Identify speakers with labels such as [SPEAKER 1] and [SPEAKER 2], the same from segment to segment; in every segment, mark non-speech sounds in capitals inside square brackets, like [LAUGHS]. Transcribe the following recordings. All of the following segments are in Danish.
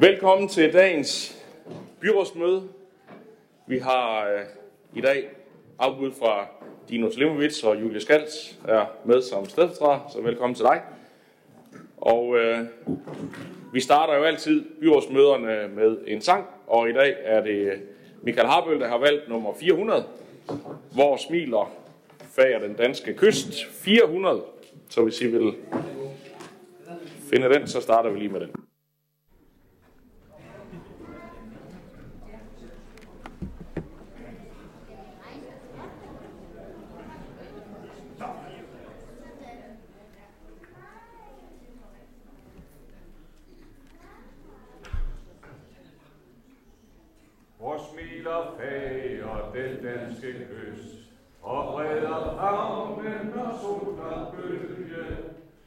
[SPEAKER 1] Velkommen til dagens byrådsmøde. Vi har øh, i dag afbud fra Dino Slimovic og Julie Skals er med som stedfortræder, så velkommen til dig. Og øh, vi starter jo altid byrådsmøderne med en sang, og i dag er det Michael Harbøl, der har valgt nummer 400, hvor smiler fager den danske kyst 400. Så hvis I vil finde den, så starter vi lige med den.
[SPEAKER 2] Hvor smiler fager den danske kyst, og breder havnen og sol og bølge,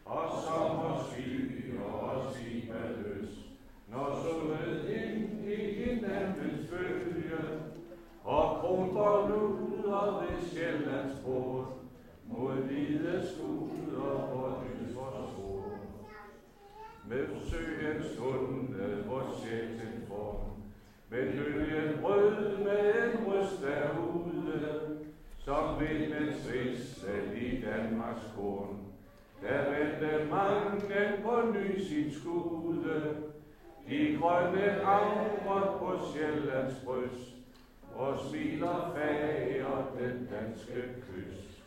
[SPEAKER 2] og sommer sviger og siger løs, når solen ind i hinandens følge, og krumper luder ved Sjællands bord, mod hvide skuder og lys for sol. Med søens tunde, hvor sjælen form, med bølgen rød med en rød som vindens vissel i Danmarks korn. Der vendte mange på ny sin skude, de grønne avre på Sjællands bryst, og smiler fager den danske kyst.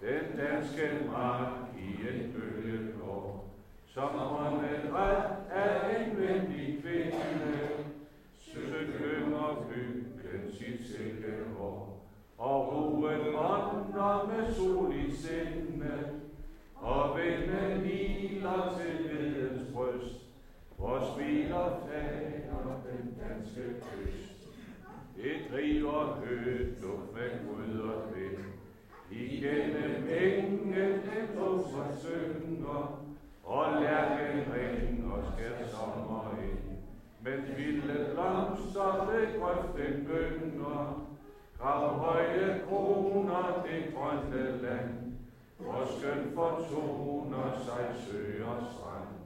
[SPEAKER 2] Den danske mark i en bølge går, som ånden ret af en venlig kvinde, søgte og byggen sit silke hår og roen ånder med sol i sinde, og vinden hviler til vedens bryst, hvor smiler fader den danske kyst. Det driver højt luft med gud og vind, igennem engen den åser synger, og lærken ringer skal sommer ind. Men vilde blomster ved grøften bønder, grav høje kroner det grønne land, hvor skøn fortoner sig sø og strand.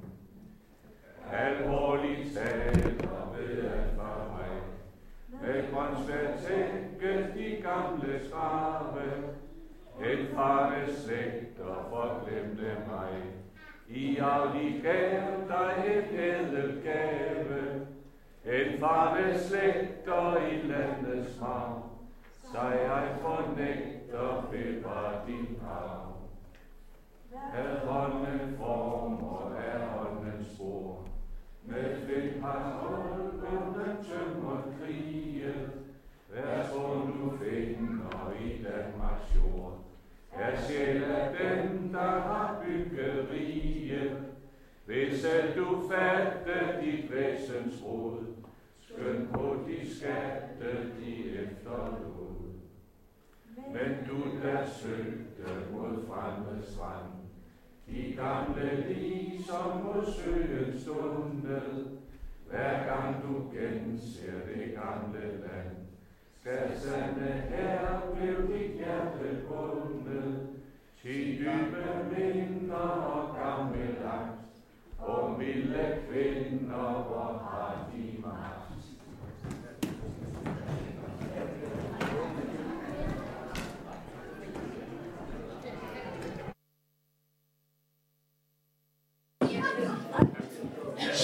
[SPEAKER 2] Alvorligt taler ved at for mig, med grønsvær tække de gamle skrave, en farne slægter forglemte mig, i arvig gav dig et ædel gave, en farne slægter i landets marv, sig jeg fornægter bevar din arv. Ad hånden form og af håndens spor, med vind har den tømmer kriget, hver som du finder i Danmarks jord? Er sjæl af den, der har bygget riget, hvis at du fatte dit væsens råd, skøn på de skatte, de efterlod. Men du der søgte mod fremme strand, de gamle lige som mod søen stunde, hver gang du genser det gamle land, skal sande her blev dit hjerte bundet, til dybe minder og gamle lagt, og milde kvinder, hvor har de magt.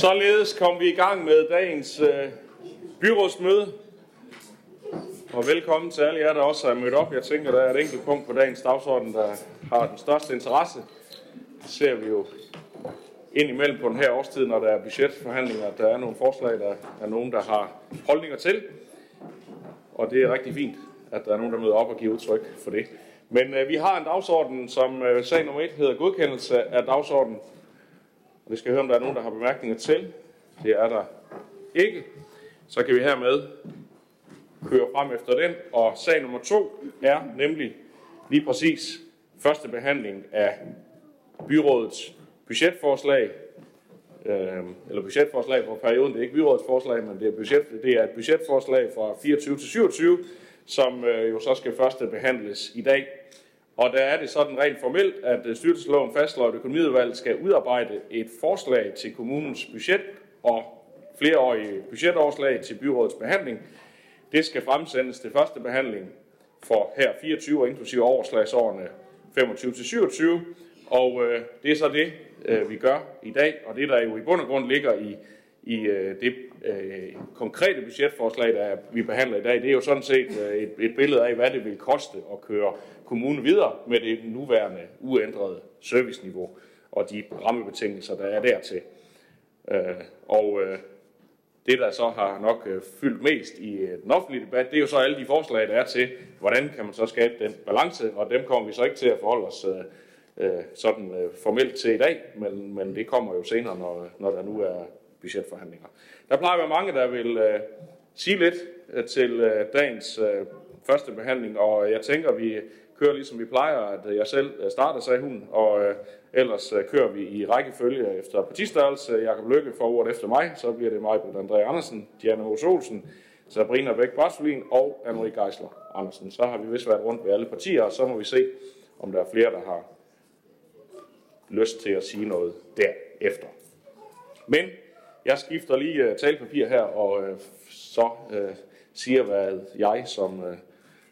[SPEAKER 1] Således kom vi i gang med dagens øh, byrådsmøde. Og velkommen til alle jer, der også er mødt op. Jeg tænker, der er et enkelt punkt på dagens dagsorden, der har den største interesse. Det ser vi jo ind imellem på den her årstid, når der er budgetforhandlinger. Der er nogle forslag, der er nogen, der har holdninger til. Og det er rigtig fint, at der er nogen, der møder op og giver udtryk for det. Men øh, vi har en dagsorden, som øh, sag nummer 1 hedder godkendelse af dagsordenen. Og det skal høre, om der er nogen, der har bemærkninger til. Det er der ikke. Så kan vi hermed køre frem efter den. Og sag nummer to er nemlig lige præcis første behandling af byrådets budgetforslag. Øh, eller budgetforslag for perioden. Det er ikke byrådets forslag, men det er, budget, det er et budgetforslag fra 24 til 27, som øh, jo så skal første behandles i dag. Og der er det sådan rent formelt, at øh, styrelsesloven fastslår, at økonomiudvalget skal udarbejde et forslag til kommunens budget og flereårige budgetoverslag til byrådets behandling. Det skal fremsendes til første behandling for her 24 inklusive overslagsårene 25-27, og øh, det er så det, øh, vi gør i dag, og det der jo i bund og grund ligger i, i øh, det øh, konkrete budgetforslag, der vi behandler i dag, det er jo sådan set øh, et, et billede af, hvad det vil koste at køre kommunen videre med det nuværende uændrede serviceniveau og de rammebetingelser, der er dertil. Øh, og øh, det, der så har nok øh, fyldt mest i øh, den offentlige debat, det er jo så alle de forslag, der er til, hvordan kan man så skabe den balance, og dem kommer vi så ikke til at forholde os øh, øh sådan øh, formelt til i dag, men, men det kommer jo senere, når, når der nu er budgetforhandlinger. Der plejer at være mange, der vil øh, sige lidt øh, til øh, dagens øh, første behandling, og øh, jeg tænker, vi kører ligesom vi plejer, at jeg selv øh, starter, sagde hun, og øh, ellers øh, kører vi i rækkefølge efter partistørrelse. Jakob Lykke får ordet efter mig, så bliver det mig, Britt André Andersen, Diana Mos Olsen, Sabrina Bæk Brasselin og Anne-Marie Geisler Andersen. Så har vi vist været rundt ved alle partier, og så må vi se, om der er flere, der har lyst til at sige noget derefter. Men jeg skifter lige uh, talpapir her, og uh, så uh, siger, hvad jeg som, uh,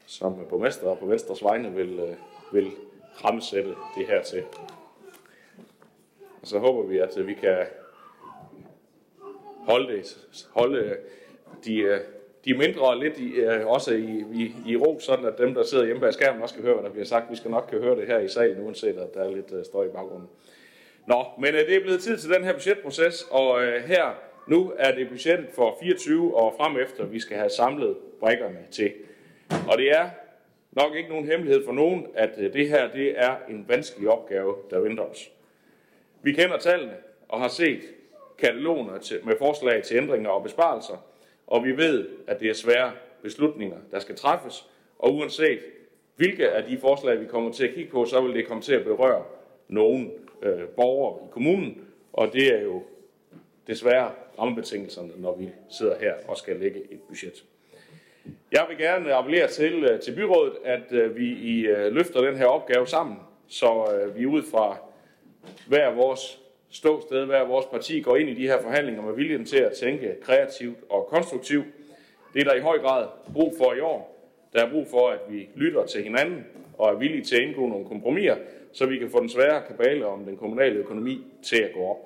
[SPEAKER 1] som borgmester og på Venstres vegne vil, uh, vil fremsætte det her til. Og så håber vi, at vi kan holde, det, holde de, de mindre lidt i, også i, i, i ro, sådan at dem, der sidder hjemme bag skærmen, også kan høre, hvad der bliver sagt. Vi skal nok kan høre det her i salen, uanset at der er lidt støj i baggrunden. Nå, men øh, det er blevet tid til den her budgetproces, og øh, her nu er det budgettet for 24 og frem efter, vi skal have samlet brækkerne til. Og det er nok ikke nogen hemmelighed for nogen, at øh, det her det er en vanskelig opgave, der venter os. Vi kender tallene og har set kataloger til, med forslag til ændringer og besparelser, og vi ved, at det er svære beslutninger, der skal træffes, og uanset hvilke af de forslag, vi kommer til at kigge på, så vil det komme til at berøre nogen øh, borgere i kommunen, og det er jo desværre rammebetingelserne, når vi sidder her og skal lægge et budget. Jeg vil gerne appellere til, øh, til byrådet, at øh, vi i øh, løfter den her opgave sammen, så øh, vi ud fra hver vores ståsted, hver vores parti går ind i de her forhandlinger med viljen til at tænke kreativt og konstruktivt. Det er der i høj grad brug for i år. Der er brug for, at vi lytter til hinanden og er villige til at indgå nogle kompromiser, så vi kan få den svære kabale om den kommunale økonomi til at gå op.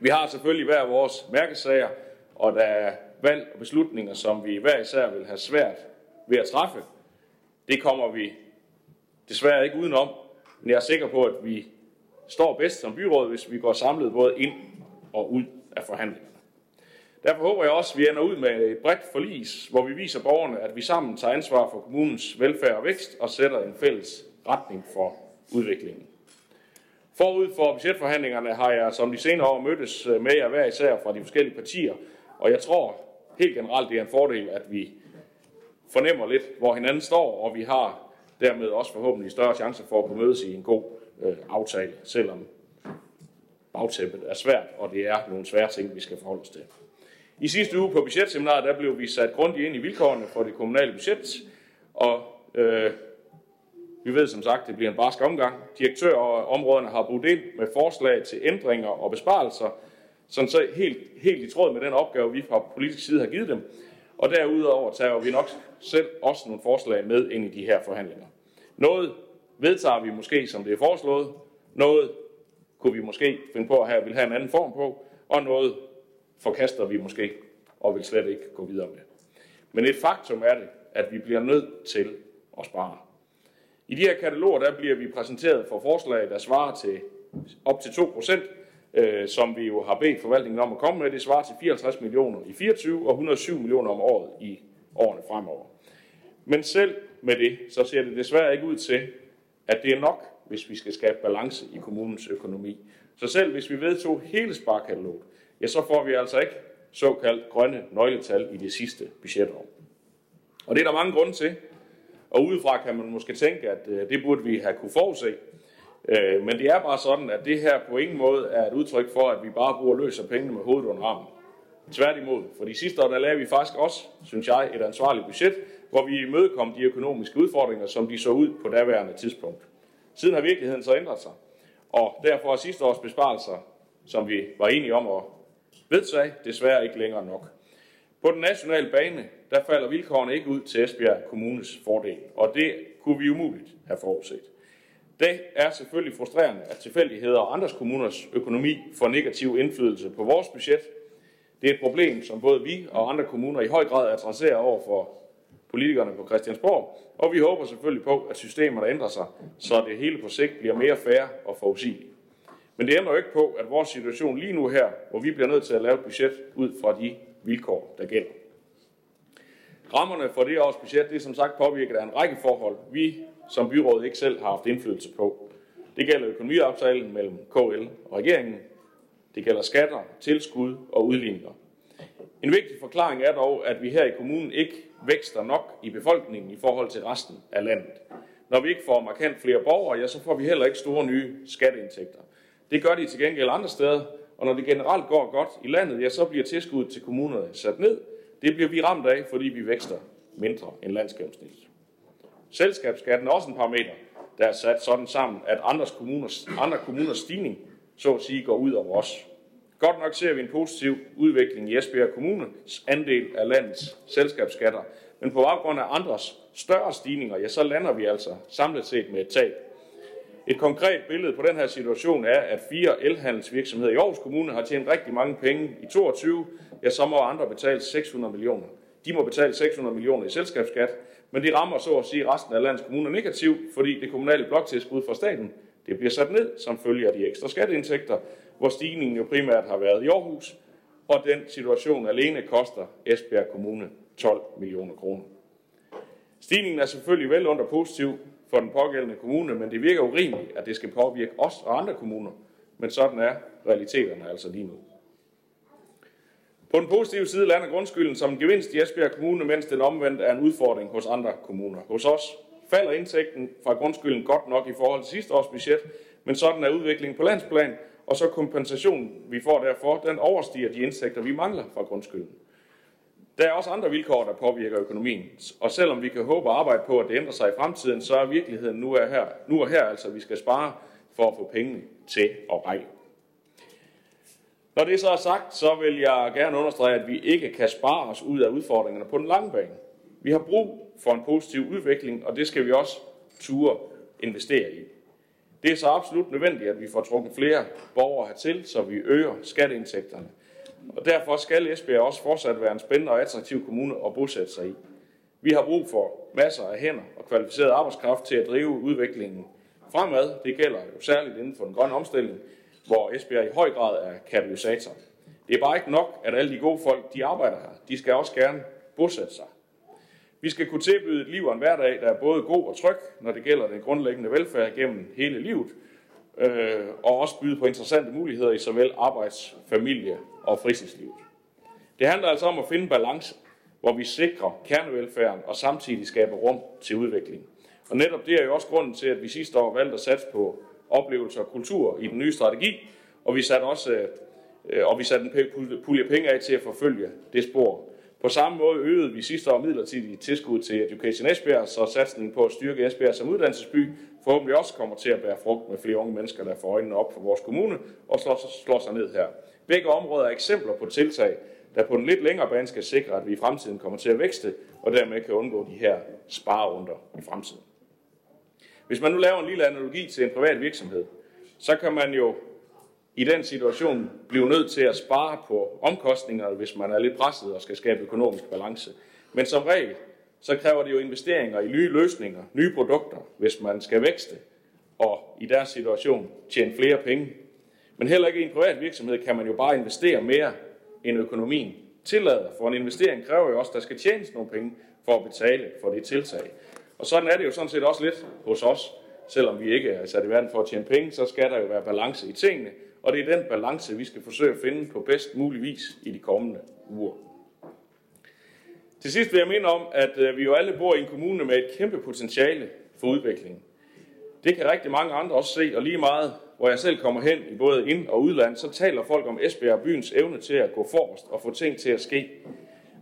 [SPEAKER 1] Vi har selvfølgelig hver vores mærkesager, og der er valg og beslutninger, som vi hver især vil have svært ved at træffe. Det kommer vi desværre ikke udenom, men jeg er sikker på, at vi står bedst som byråd, hvis vi går samlet både ind og ud af forhandlingerne. Derfor håber jeg også, at vi ender ud med et bredt forlis, hvor vi viser borgerne, at vi sammen tager ansvar for kommunens velfærd og vækst og sætter en fælles retning for udviklingen. Forud for budgetforhandlingerne har jeg som de senere år mødtes øh, med jer hver især fra de forskellige partier, og jeg tror helt generelt, det er en fordel, at vi fornemmer lidt, hvor hinanden står, og vi har dermed også forhåbentlig større chancer for at kunne mødes i en god øh, aftale, selvom bagtæppet er svært, og det er nogle svære ting, vi skal forholde os til. I sidste uge på budgetseminaret, der blev vi sat grundigt ind i vilkårene for det kommunale budget, og øh, vi ved som sagt, det bliver en barsk omgang. Direktørområderne har budt ind med forslag til ændringer og besparelser, sådan så helt, helt i tråd med den opgave, vi fra politisk side har givet dem. Og derudover tager vi nok selv også nogle forslag med ind i de her forhandlinger. Noget vedtager vi måske, som det er foreslået. Noget kunne vi måske finde på at have, vil have en anden form på. Og noget forkaster vi måske og vil slet ikke gå videre med. Men et faktum er det, at vi bliver nødt til at spare. I de her kataloger der bliver vi præsenteret for forslag, der svarer til op til 2%, øh, som vi jo har bedt forvaltningen om at komme med. Det svarer til 54 millioner i 24 og 107 millioner om året i årene fremover. Men selv med det, så ser det desværre ikke ud til, at det er nok, hvis vi skal skabe balance i kommunens økonomi. Så selv hvis vi vedtog hele sparkataloget, ja, så får vi altså ikke såkaldt grønne nøgletal i det sidste budgetår. Og det er der mange grunde til. Og udefra kan man måske tænke, at øh, det burde vi have kunne forudse. Øh, men det er bare sådan, at det her på ingen måde er et udtryk for, at vi bare bruger løs af pengene med hovedet under armen. Tværtimod, for de sidste år, der lavede vi faktisk også, synes jeg, et ansvarligt budget, hvor vi imødekom de økonomiske udfordringer, som de så ud på daværende tidspunkt. Siden har virkeligheden så ændret sig, og derfor er sidste års besparelser, som vi var enige om at vedtage desværre ikke længere nok. På den nationale bane, der falder vilkårene ikke ud til Esbjerg Kommunes fordel, og det kunne vi umuligt have forudset. Det er selvfølgelig frustrerende, at tilfældigheder og andres kommuners økonomi får negativ indflydelse på vores budget. Det er et problem, som både vi og andre kommuner i høj grad adresserer over for politikerne på Christiansborg, og vi håber selvfølgelig på, at systemerne ændrer sig, så det hele på sigt bliver mere fair og forudsigeligt. Men det ændrer jo ikke på, at vores situation lige nu her, hvor vi bliver nødt til at lave et budget ud fra de vilkår, der gælder. Rammerne for det års budget det er som sagt påvirket af en række forhold, vi som byråd ikke selv har haft indflydelse på. Det gælder økonomiaftalen mellem KL og regeringen. Det gælder skatter, tilskud og udligninger. En vigtig forklaring er dog, at vi her i kommunen ikke vækster nok i befolkningen i forhold til resten af landet. Når vi ikke får markant flere borgere, ja, så får vi heller ikke store nye skatteindtægter. Det gør de til gengæld andre steder, og når det generelt går godt i landet, ja, så bliver tilskuddet til kommunerne sat ned. Det bliver vi ramt af, fordi vi vækster mindre end landsgennemsnittet. Selskabsskatten er også en parameter, der er sat sådan sammen, at andres kommuners, andre kommuners stigning, så at sige, går ud over os. Godt nok ser vi en positiv udvikling i Esbjerg Kommunes andel af landets selskabsskatter, men på baggrund af andres større stigninger, ja, så lander vi altså samlet set med et tab. Et konkret billede på den her situation er, at fire elhandelsvirksomheder i Aarhus Kommune har tjent rigtig mange penge i 22, ja, så må andre betale 600 millioner. De må betale 600 millioner i selskabsskat, men de rammer så at sige resten af landets kommuner negativt, fordi det kommunale bloktilskud fra staten det bliver sat ned som følge af de ekstra skatteindtægter, hvor stigningen jo primært har været i Aarhus, og den situation alene koster Esbjerg Kommune 12 millioner kroner. Stigningen er selvfølgelig vel under positiv for den pågældende kommune, men det virker urimeligt, at det skal påvirke os og andre kommuner. Men sådan er realiteterne altså lige nu. På den positive side lander grundskylden som en gevinst i Esbjerg Kommune, mens den omvendt er en udfordring hos andre kommuner. Hos os falder indtægten fra grundskylden godt nok i forhold til sidste års budget, men sådan er udviklingen på landsplan, og så kompensationen, vi får derfor, den overstiger de indtægter, vi mangler fra grundskylden. Der er også andre vilkår, der påvirker økonomien, og selvom vi kan håbe og arbejde på, at det ændrer sig i fremtiden, så er virkeligheden nu er her, nu er her altså, vi skal spare for at få pengene til at række. Når det så er sagt, så vil jeg gerne understrege, at vi ikke kan spare os ud af udfordringerne på den lange bane. Vi har brug for en positiv udvikling, og det skal vi også ture investere i. Det er så absolut nødvendigt, at vi får trukket flere borgere hertil, så vi øger skatteindtægterne. Og derfor skal Esbjerg også fortsat være en spændende og attraktiv kommune at bosætte sig i. Vi har brug for masser af hænder og kvalificeret arbejdskraft til at drive udviklingen fremad. Det gælder jo særligt inden for den grønne omstilling, hvor Esbjerg i høj grad er katalysator. Det er bare ikke nok, at alle de gode folk de arbejder her. De skal også gerne bosætte sig. Vi skal kunne tilbyde et liv og en hverdag, der er både god og tryg, når det gælder den grundlæggende velfærd gennem hele livet, øh, og også byde på interessante muligheder i såvel arbejds-, familie- og fritidslivet. Det handler altså om at finde balance, hvor vi sikrer kernevelfærden og samtidig skaber rum til udvikling. Og netop det er jo også grunden til, at vi sidste år valgte at satse på oplevelser og kultur i den nye strategi, og vi satte også øh, og vi satte en pulje penge af til at forfølge det spor. På samme måde øgede vi sidste år midlertidigt tilskud til Education Esbjerg, så satsningen på at styrke Esbjerg som uddannelsesby forhåbentlig også kommer til at bære frugt med flere unge mennesker, der får øjnene op for vores kommune og slår, slår sig ned her. Begge områder er eksempler på tiltag, der på den lidt længere bane skal sikre, at vi i fremtiden kommer til at vækste, og dermed kan undgå de her sparerunder i fremtiden. Hvis man nu laver en lille analogi til en privat virksomhed, så kan man jo i den situation blive nødt til at spare på omkostninger, hvis man er lidt presset og skal skabe økonomisk balance. Men som regel, så kræver det jo investeringer i nye løsninger, nye produkter, hvis man skal vækste og i deres situation tjene flere penge. Men heller ikke i en privat virksomhed kan man jo bare investere mere, end økonomien tillader. For en investering kræver jo også, at der skal tjenes nogle penge for at betale for det tiltag. Og sådan er det jo sådan set også lidt hos os. Selvom vi ikke er sat i verden for at tjene penge, så skal der jo være balance i tingene. Og det er den balance, vi skal forsøge at finde på bedst mulig vis i de kommende uger. Til sidst vil jeg minde om, at øh, vi jo alle bor i en kommune med et kæmpe potentiale for udvikling. Det kan rigtig mange andre også se, og lige meget, hvor jeg selv kommer hen i både ind- og udland, så taler folk om Esbjerg byens evne til at gå forrest og få ting til at ske.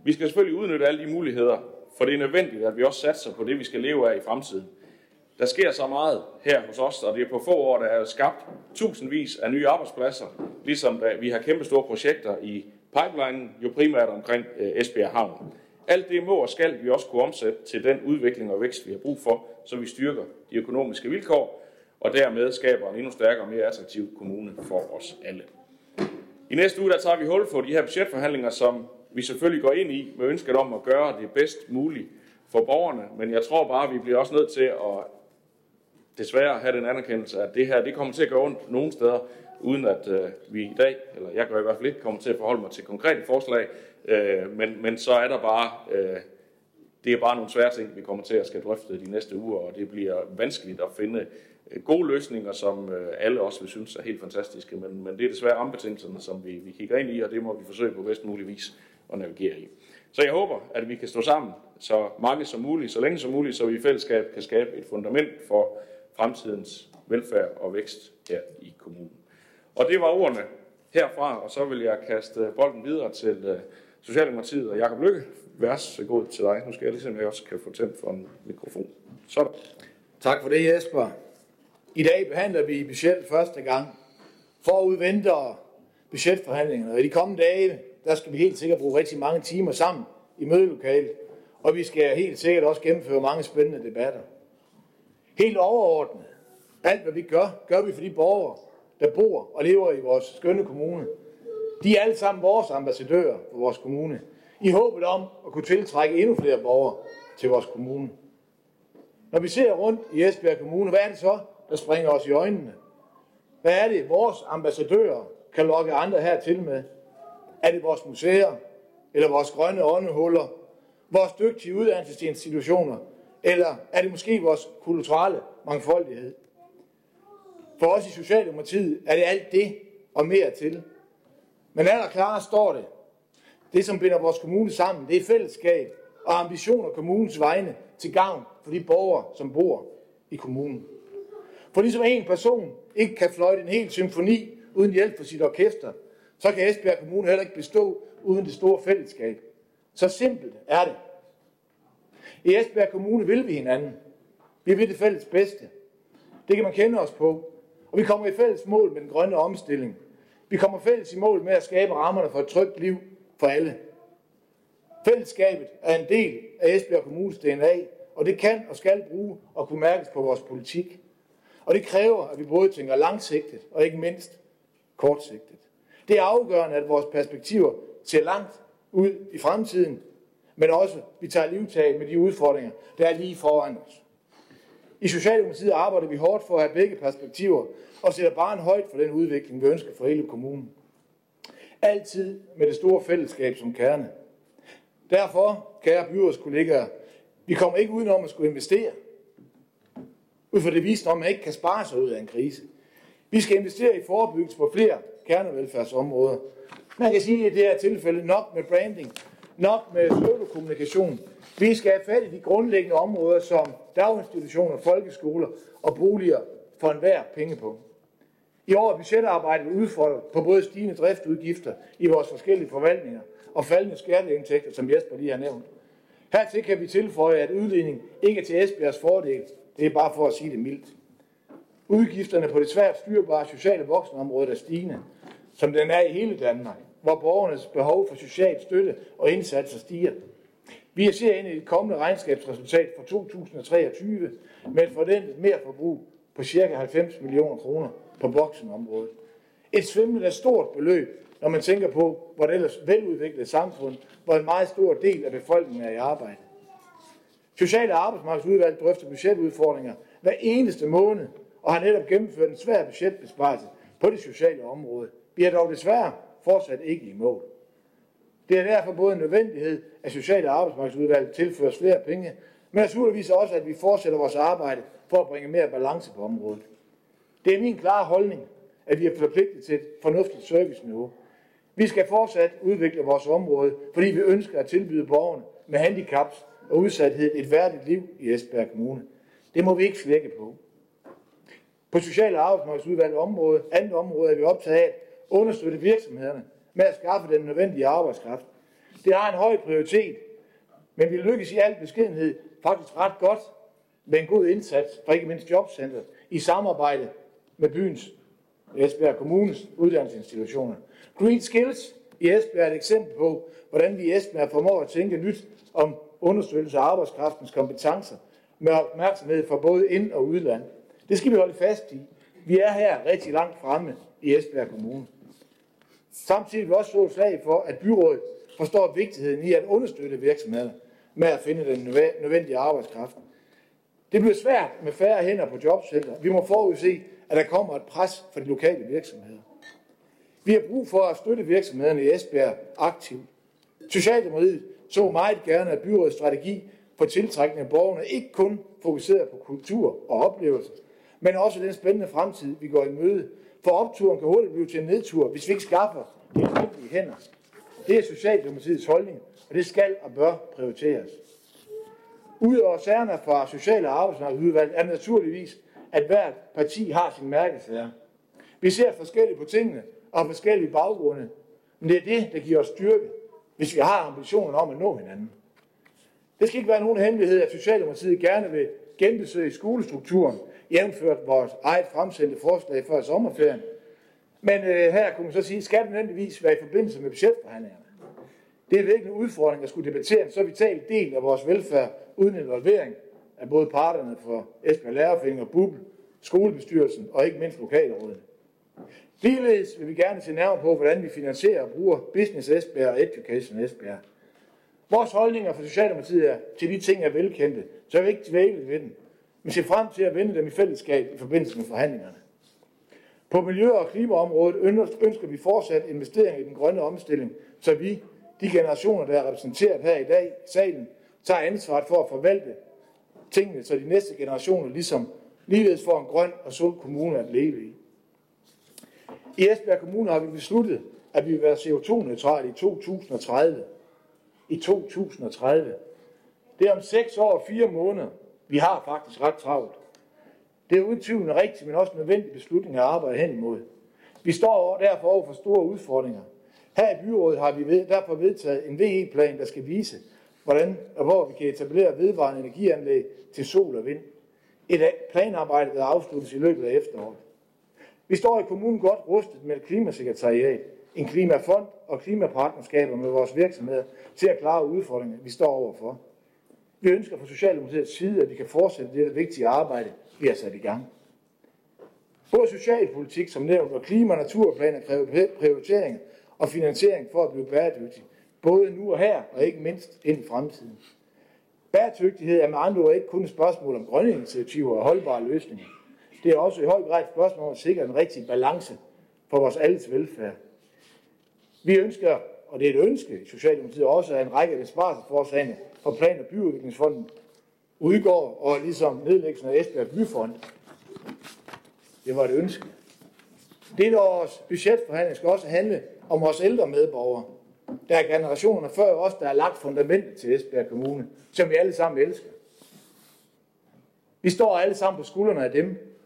[SPEAKER 1] Vi skal selvfølgelig udnytte alle de muligheder, for det er nødvendigt, at vi også satser på det, vi skal leve af i fremtiden. Der sker så meget her hos os, og det er på få år, der er skabt tusindvis af nye arbejdspladser, ligesom da vi har kæmpe store projekter i pipeline jo primært omkring øh, Esbjerg Havn. Alt det må og skal vi også kunne omsætte til den udvikling og vækst, vi har brug for, så vi styrker de økonomiske vilkår, og dermed skaber en endnu stærkere og mere attraktiv kommune for os alle. I næste uge der tager vi hul på de her budgetforhandlinger, som vi selvfølgelig går ind i med ønsket om at gøre det bedst muligt for borgerne, men jeg tror bare, at vi bliver også nødt til at desværre have den anerkendelse, at det her det kommer til at gå ondt nogle steder, uden at øh, vi i dag, eller jeg gør i hvert fald ikke, kommer til at forholde mig til konkrete forslag, øh, men, men så er der bare, øh, det er bare nogle svære ting, vi kommer til at skal drøfte de næste uger, og det bliver vanskeligt at finde øh, gode løsninger, som øh, alle også vil synes er helt fantastiske, men, men det er desværre rammebetingelserne, som vi, vi kigger ind i, og det må vi forsøge på bedst mulig vis at navigere i. Så jeg håber, at vi kan stå sammen så mange som muligt, så længe som muligt, så vi i fællesskab kan skabe et fundament for fremtidens velfærd og vækst her i kommunen. Og det var ordene herfra, og så vil jeg kaste bolden videre til øh, Socialdemokratiet og Jakob Lykke. Værs øh, god til dig. Nu skal jeg ligesom jeg også kan få tændt for en mikrofon. Sådan.
[SPEAKER 3] Tak for det, Jesper. I dag behandler vi budget første gang. Forud venter budgetforhandlingerne, og i de kommende dage, der skal vi helt sikkert bruge rigtig mange timer sammen i mødelokalet, og vi skal helt sikkert også gennemføre mange spændende debatter. Helt overordnet, alt hvad vi gør, gør vi for de borgere, der bor og lever i vores skønne kommune. De er alle sammen vores ambassadører for vores kommune, i håbet om at kunne tiltrække endnu flere borgere til vores kommune. Når vi ser rundt i Esbjerg Kommune, hvad er det så, der springer os i øjnene? Hvad er det, vores ambassadører kan lokke andre her til med? Er det vores museer, eller vores grønne åndehuller, vores dygtige uddannelsesinstitutioner, eller er det måske vores kulturelle mangfoldighed? For os i Socialdemokratiet er det alt det og mere til. Men allerklart står det, det som binder vores kommune sammen, det er fællesskab og ambitioner kommunens vegne til gavn for de borgere, som bor i kommunen. For ligesom en person ikke kan fløjte en hel symfoni uden hjælp fra sit orkester, så kan Esbjerg Kommune heller ikke bestå uden det store fællesskab. Så simpelt er det. I Esbjerg Kommune vil vi hinanden. Vi vil det fælles bedste. Det kan man kende os på. Og vi kommer i fælles mål med den grønne omstilling. Vi kommer fælles i mål med at skabe rammerne for et trygt liv for alle. Fællesskabet er en del af Esbjerg Kommunes DNA, og det kan og skal bruge og kunne mærkes på vores politik. Og det kræver, at vi både tænker langsigtet og ikke mindst kortsigtet. Det er afgørende, at vores perspektiver ser langt ud i fremtiden, men også, at vi tager livtag med de udfordringer, der er lige foran os. I Socialdemokratiet arbejder vi hårdt for at have begge perspektiver og sætter barn højt for den udvikling, vi ønsker for hele kommunen. Altid med det store fællesskab som kerne. Derfor, kære byrådskollegaer, vi kommer ikke udenom at skulle investere. Ud for det viste om, at man ikke kan spare sig ud af en krise. Vi skal investere i forebyggelse på flere kernevelfærdsområder. Man kan sige, at i det her tilfælde nok med branding, nok med pseudokommunikation. Vi skal have fat i de grundlæggende områder som daginstitutioner, folkeskoler og boliger for enhver penge på. I år er budgetarbejdet udfordret på både stigende driftudgifter i vores forskellige forvaltninger og faldende skatteindtægter, som Jesper lige har nævnt. Hertil kan vi tilføje, at udligning ikke er til Esbjergs fordel. Det er bare for at sige det mildt. Udgifterne på det svært styrbare sociale voksenområde er stigende, som den er i hele Danmark, hvor borgernes behov for social støtte og indsatser stiger. Vi ser ind i et kommende regnskabsresultat for 2023 med et forventet mere forbrug på ca. 90 millioner kroner på voksenområdet. Et svimlende stort beløb, når man tænker på, hvor det ellers veludviklede samfund, hvor en meget stor del af befolkningen er i arbejde. Sociale arbejdsmarkedsudvalg drøfter budgetudfordringer hver eneste måned, og har netop gennemført en svær budgetbesparelse på det sociale område. Vi er dog desværre fortsat ikke i mål. Det er derfor både en nødvendighed, at Sociale Arbejdsmarkedsudvalget tilføres flere penge, men naturligvis også, at vi fortsætter vores arbejde for at bringe mere balance på området. Det er min klare holdning, at vi er forpligtet til et fornuftigt serviceniveau. Vi skal fortsat udvikle vores område, fordi vi ønsker at tilbyde borgerne med handicaps og udsathed et værdigt liv i Esbjerg Kommune. Det må vi ikke slække på. På Social- og Arbejdsmarkedsudvalget område, andet område, er vi optaget af at understøtte virksomhederne med at skaffe den nødvendige arbejdskraft. Det har en høj prioritet, men vi lykkes i al beskedenhed faktisk ret godt med en god indsats fra ikke mindst Jobcenter i samarbejde med byens Esbjerg Kommunes uddannelsesinstitutioner. Green Skills i Esbjerg er et eksempel på, hvordan vi i Esbjerg formår at tænke nyt om understøttelse af arbejdskraftens kompetencer med opmærksomhed for både ind- og udland. Det skal vi holde fast i. Vi er her rigtig langt fremme i Esbjerg Kommune. Samtidig vil vi også slå et slag for, at byrådet forstår vigtigheden i at understøtte virksomhederne med at finde den nødvendige arbejdskraft. Det bliver svært med færre hænder på jobcenter. Vi må forudse, at der kommer et pres fra de lokale virksomheder. Vi har brug for at støtte virksomhederne i Esbjerg aktivt. Socialdemokratiet så meget gerne, at byrådets strategi for tiltrækning af borgerne ikke kun fokuserer på kultur og oplevelser, men også den spændende fremtid, vi går i møde. For opturen kan hurtigt blive til en nedtur, hvis vi ikke skaffer de nødvendige hænder. Det er Socialdemokratiets holdning, og det skal og bør prioriteres. Udover sagerne fra Sociale og Arbejdsmarkedsudvalg er det naturligvis, at hvert parti har sin mærkesager. Vi ser forskelligt på tingene og forskellige baggrunde, men det er det, der giver os styrke, hvis vi har ambitionen om at nå hinanden. Det skal ikke være nogen hemmelighed, at Socialdemokratiet gerne vil genbesøge skolestrukturen, jævnført vores eget fremsendte forslag før sommerferien. Men øh, her kunne man så sige, skal det nødvendigvis være i forbindelse med budgetforhandlingerne. Det er virkelig en udfordring at skulle debattere en så vital del af vores velfærd uden involvering af både parterne for Esbjerg Lærerforening og BUBL, skolebestyrelsen og ikke mindst lokalrådet. Ligeledes vil vi gerne se nærmere på, hvordan vi finansierer og bruger Business Esbjerg og Education Esbjerg. Vores holdninger for Socialdemokratiet er, til de ting er velkendte, så er vi ikke dvælet ved den, vi ser frem til at vende dem i fællesskab i forbindelse med forhandlingerne. På miljø- og klimaområdet ønsker vi fortsat investering i den grønne omstilling, så vi, de generationer, der er repræsenteret her i dag i salen, tager ansvaret for at forvalte tingene, så de næste generationer ligesom ligeledes får en grøn og sund kommune at leve i. I Esbjerg Kommune har vi besluttet, at vi vil være CO2-neutrale i 2030. I 2030. Det er om 6 år og 4 måneder. Vi har faktisk ret travlt. Det er uden tvivl en rigtig, men også en nødvendig beslutning at arbejde hen imod. Vi står derfor over for store udfordringer. Her i byrådet har vi derfor vedtaget en VE-plan, der skal vise, hvordan og hvor vi kan etablere vedvarende energianlæg til sol og vind. Et planarbejde, der afsluttes i løbet af efteråret. Vi står i kommunen godt rustet med et klimasekretariat, en klimafond og klimapartnerskaber med vores virksomheder til at klare udfordringerne, vi står overfor. Vi ønsker fra Socialdemokratiets side, at vi kan fortsætte det vigtige arbejde, vi har sat i gang. Både socialpolitik, som nævnt, og klima- og naturplaner kræver prioritering og finansiering for at blive bæredygtig, både nu og her, og ikke mindst ind i fremtiden. Bæredygtighed er med andre ord ikke kun et spørgsmål om grønne initiativer og holdbare løsninger. Det er også i høj grad et spørgsmål om at sikre en rigtig balance for vores alles velfærd. Vi ønsker, og det er et ønske i Socialdemokratiet også, at en række besparelsesforslagene for Plan- og Byudviklingsfonden udgår, og ligesom nedlæggelsen af Esbjerg Byfond. Det var et ønske. Dette års budgetforhandling skal også handle om vores ældre medborgere. Der er generationer før os, der har lagt fundamentet til Esbjerg Kommune, som vi alle sammen elsker. Vi står alle sammen på skuldrene af dem,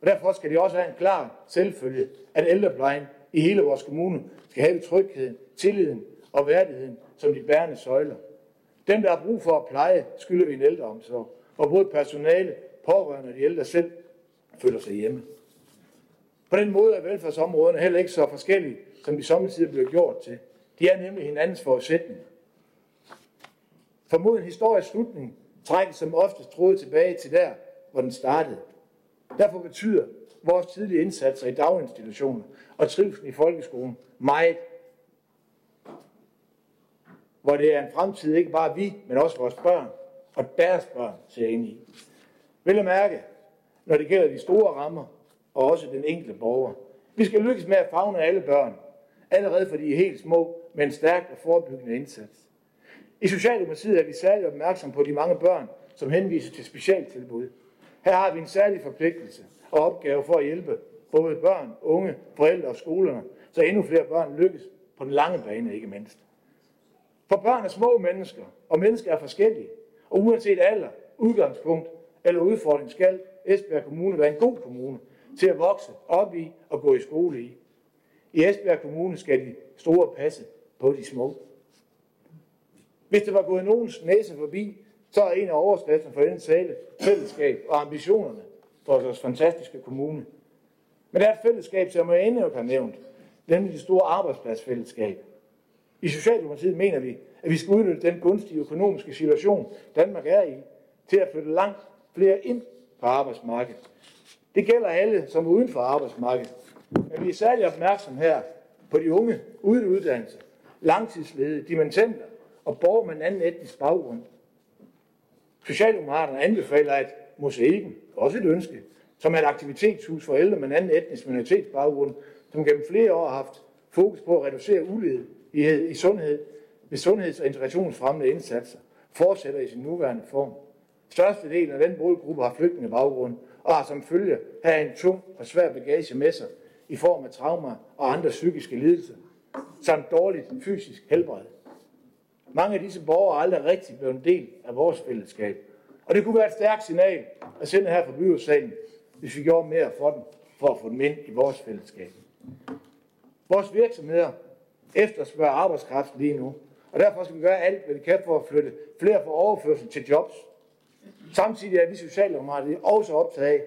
[SPEAKER 3] og derfor skal det også være en klar selvfølge, at ældreplejen i hele vores kommune skal have trygheden, tilliden og værdigheden som de bærende søjler. Dem, der har brug for at pleje, skylder vi en ældreomsorg, og både personale, pårørende og de ældre selv føler sig hjemme. På den måde er velfærdsområderne heller ikke så forskellige, som de samtidig bliver gjort til. De er nemlig hinandens forudsætninger. For mod en historisk slutning trækkes som oftest troet tilbage til der, hvor den startede. Derfor betyder vores tidlige indsatser i daginstitutioner og trivsel i folkeskolen meget. Hvor det er en fremtid, ikke bare vi, men også vores børn og deres børn ser ind i. Vil jeg mærke, når det gælder de store rammer, og også den enkelte borger. Vi skal lykkes med at fagne alle børn, allerede fordi de er helt små, med en stærk og forebyggende indsats. I Socialdemokratiet er vi særligt opmærksom på de mange børn, som henviser til specialtilbud. Her har vi en særlig forpligtelse og opgave for at hjælpe både børn, unge, forældre og skolerne, så endnu flere børn lykkes på den lange bane ikke mindst. For børn er små mennesker, og mennesker er forskellige. Og uanset alder, udgangspunkt eller udfordring, skal Esbjerg Kommune være en god kommune til at vokse op i og gå i skole i. I Esbjerg Kommune skal de store passe på de små. Hvis det var gået nogens næse forbi, så er en af overskrifterne for den tale fællesskab og ambitionerne for vores fantastiske kommune. Men der er et fællesskab, som jeg endnu ikke har nævnt, nemlig det store arbejdspladsfællesskab. I Socialdemokratiet mener vi, at vi skal udnytte den gunstige økonomiske situation, Danmark er i, til at flytte langt flere ind på arbejdsmarkedet. Det gælder alle, som er uden for arbejdsmarkedet. Men vi er særlig opmærksom her på de unge uden uddannelse, langtidsledige, dimensioner og borgere med en anden etnisk baggrund. Socialdemokraterne anbefaler, at mosaikken, også et ønske, som er et aktivitetshus for ældre med en anden etnisk minoritetsbaggrund, som gennem flere år har haft fokus på at reducere ulighed i sundhed ved sundheds- og integrationsfremmende indsatser, fortsætter i sin nuværende form. Størstedelen af den målgruppe har flygtningebaggrund og har som følge her en tung og svær bagage med sig i form af traumer og andre psykiske lidelser, samt dårligt fysisk helbred. Mange af disse borgere er aldrig rigtig blevet en del af vores fællesskab. Og det kunne være et stærkt signal at sende her fra byrådssalen, hvis vi gjorde mere for dem, for at få dem ind i vores fællesskab. Vores virksomheder efterspørger arbejdskraft lige nu, og derfor skal vi gøre alt, hvad vi kan for at flytte flere fra overførsel til jobs. Samtidig er vi socialdemokrater også optaget af,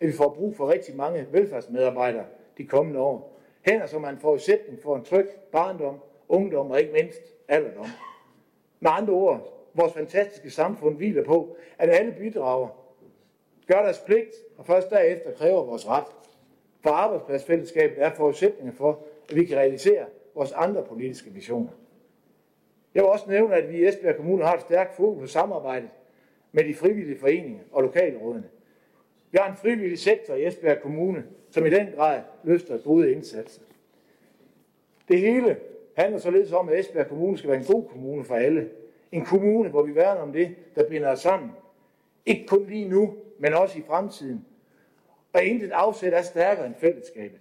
[SPEAKER 3] at vi får brug for rigtig mange velfærdsmedarbejdere de kommende år. Hænder som er en forudsætning for en tryg barndom, ungdom og ikke mindst alderdom. Med andre ord, vores fantastiske samfund hviler på, at alle bidrager, gør deres pligt, og først derefter kræver vores ret. For arbejdspladsfællesskabet er forudsætningen for, at vi kan realisere vores andre politiske visioner. Jeg vil også nævne, at vi i Esbjerg Kommune har et stærkt fokus på samarbejdet med de frivillige foreninger og lokalrådene. Vi har en frivillig sektor i Esbjerg Kommune, som i den grad løfter gode indsatser. Det hele handler således om, at Esbjerg Kommune skal være en god kommune for alle. En kommune, hvor vi værner om det, der binder os sammen. Ikke kun lige nu, men også i fremtiden. Og intet afsæt er stærkere end fællesskabet.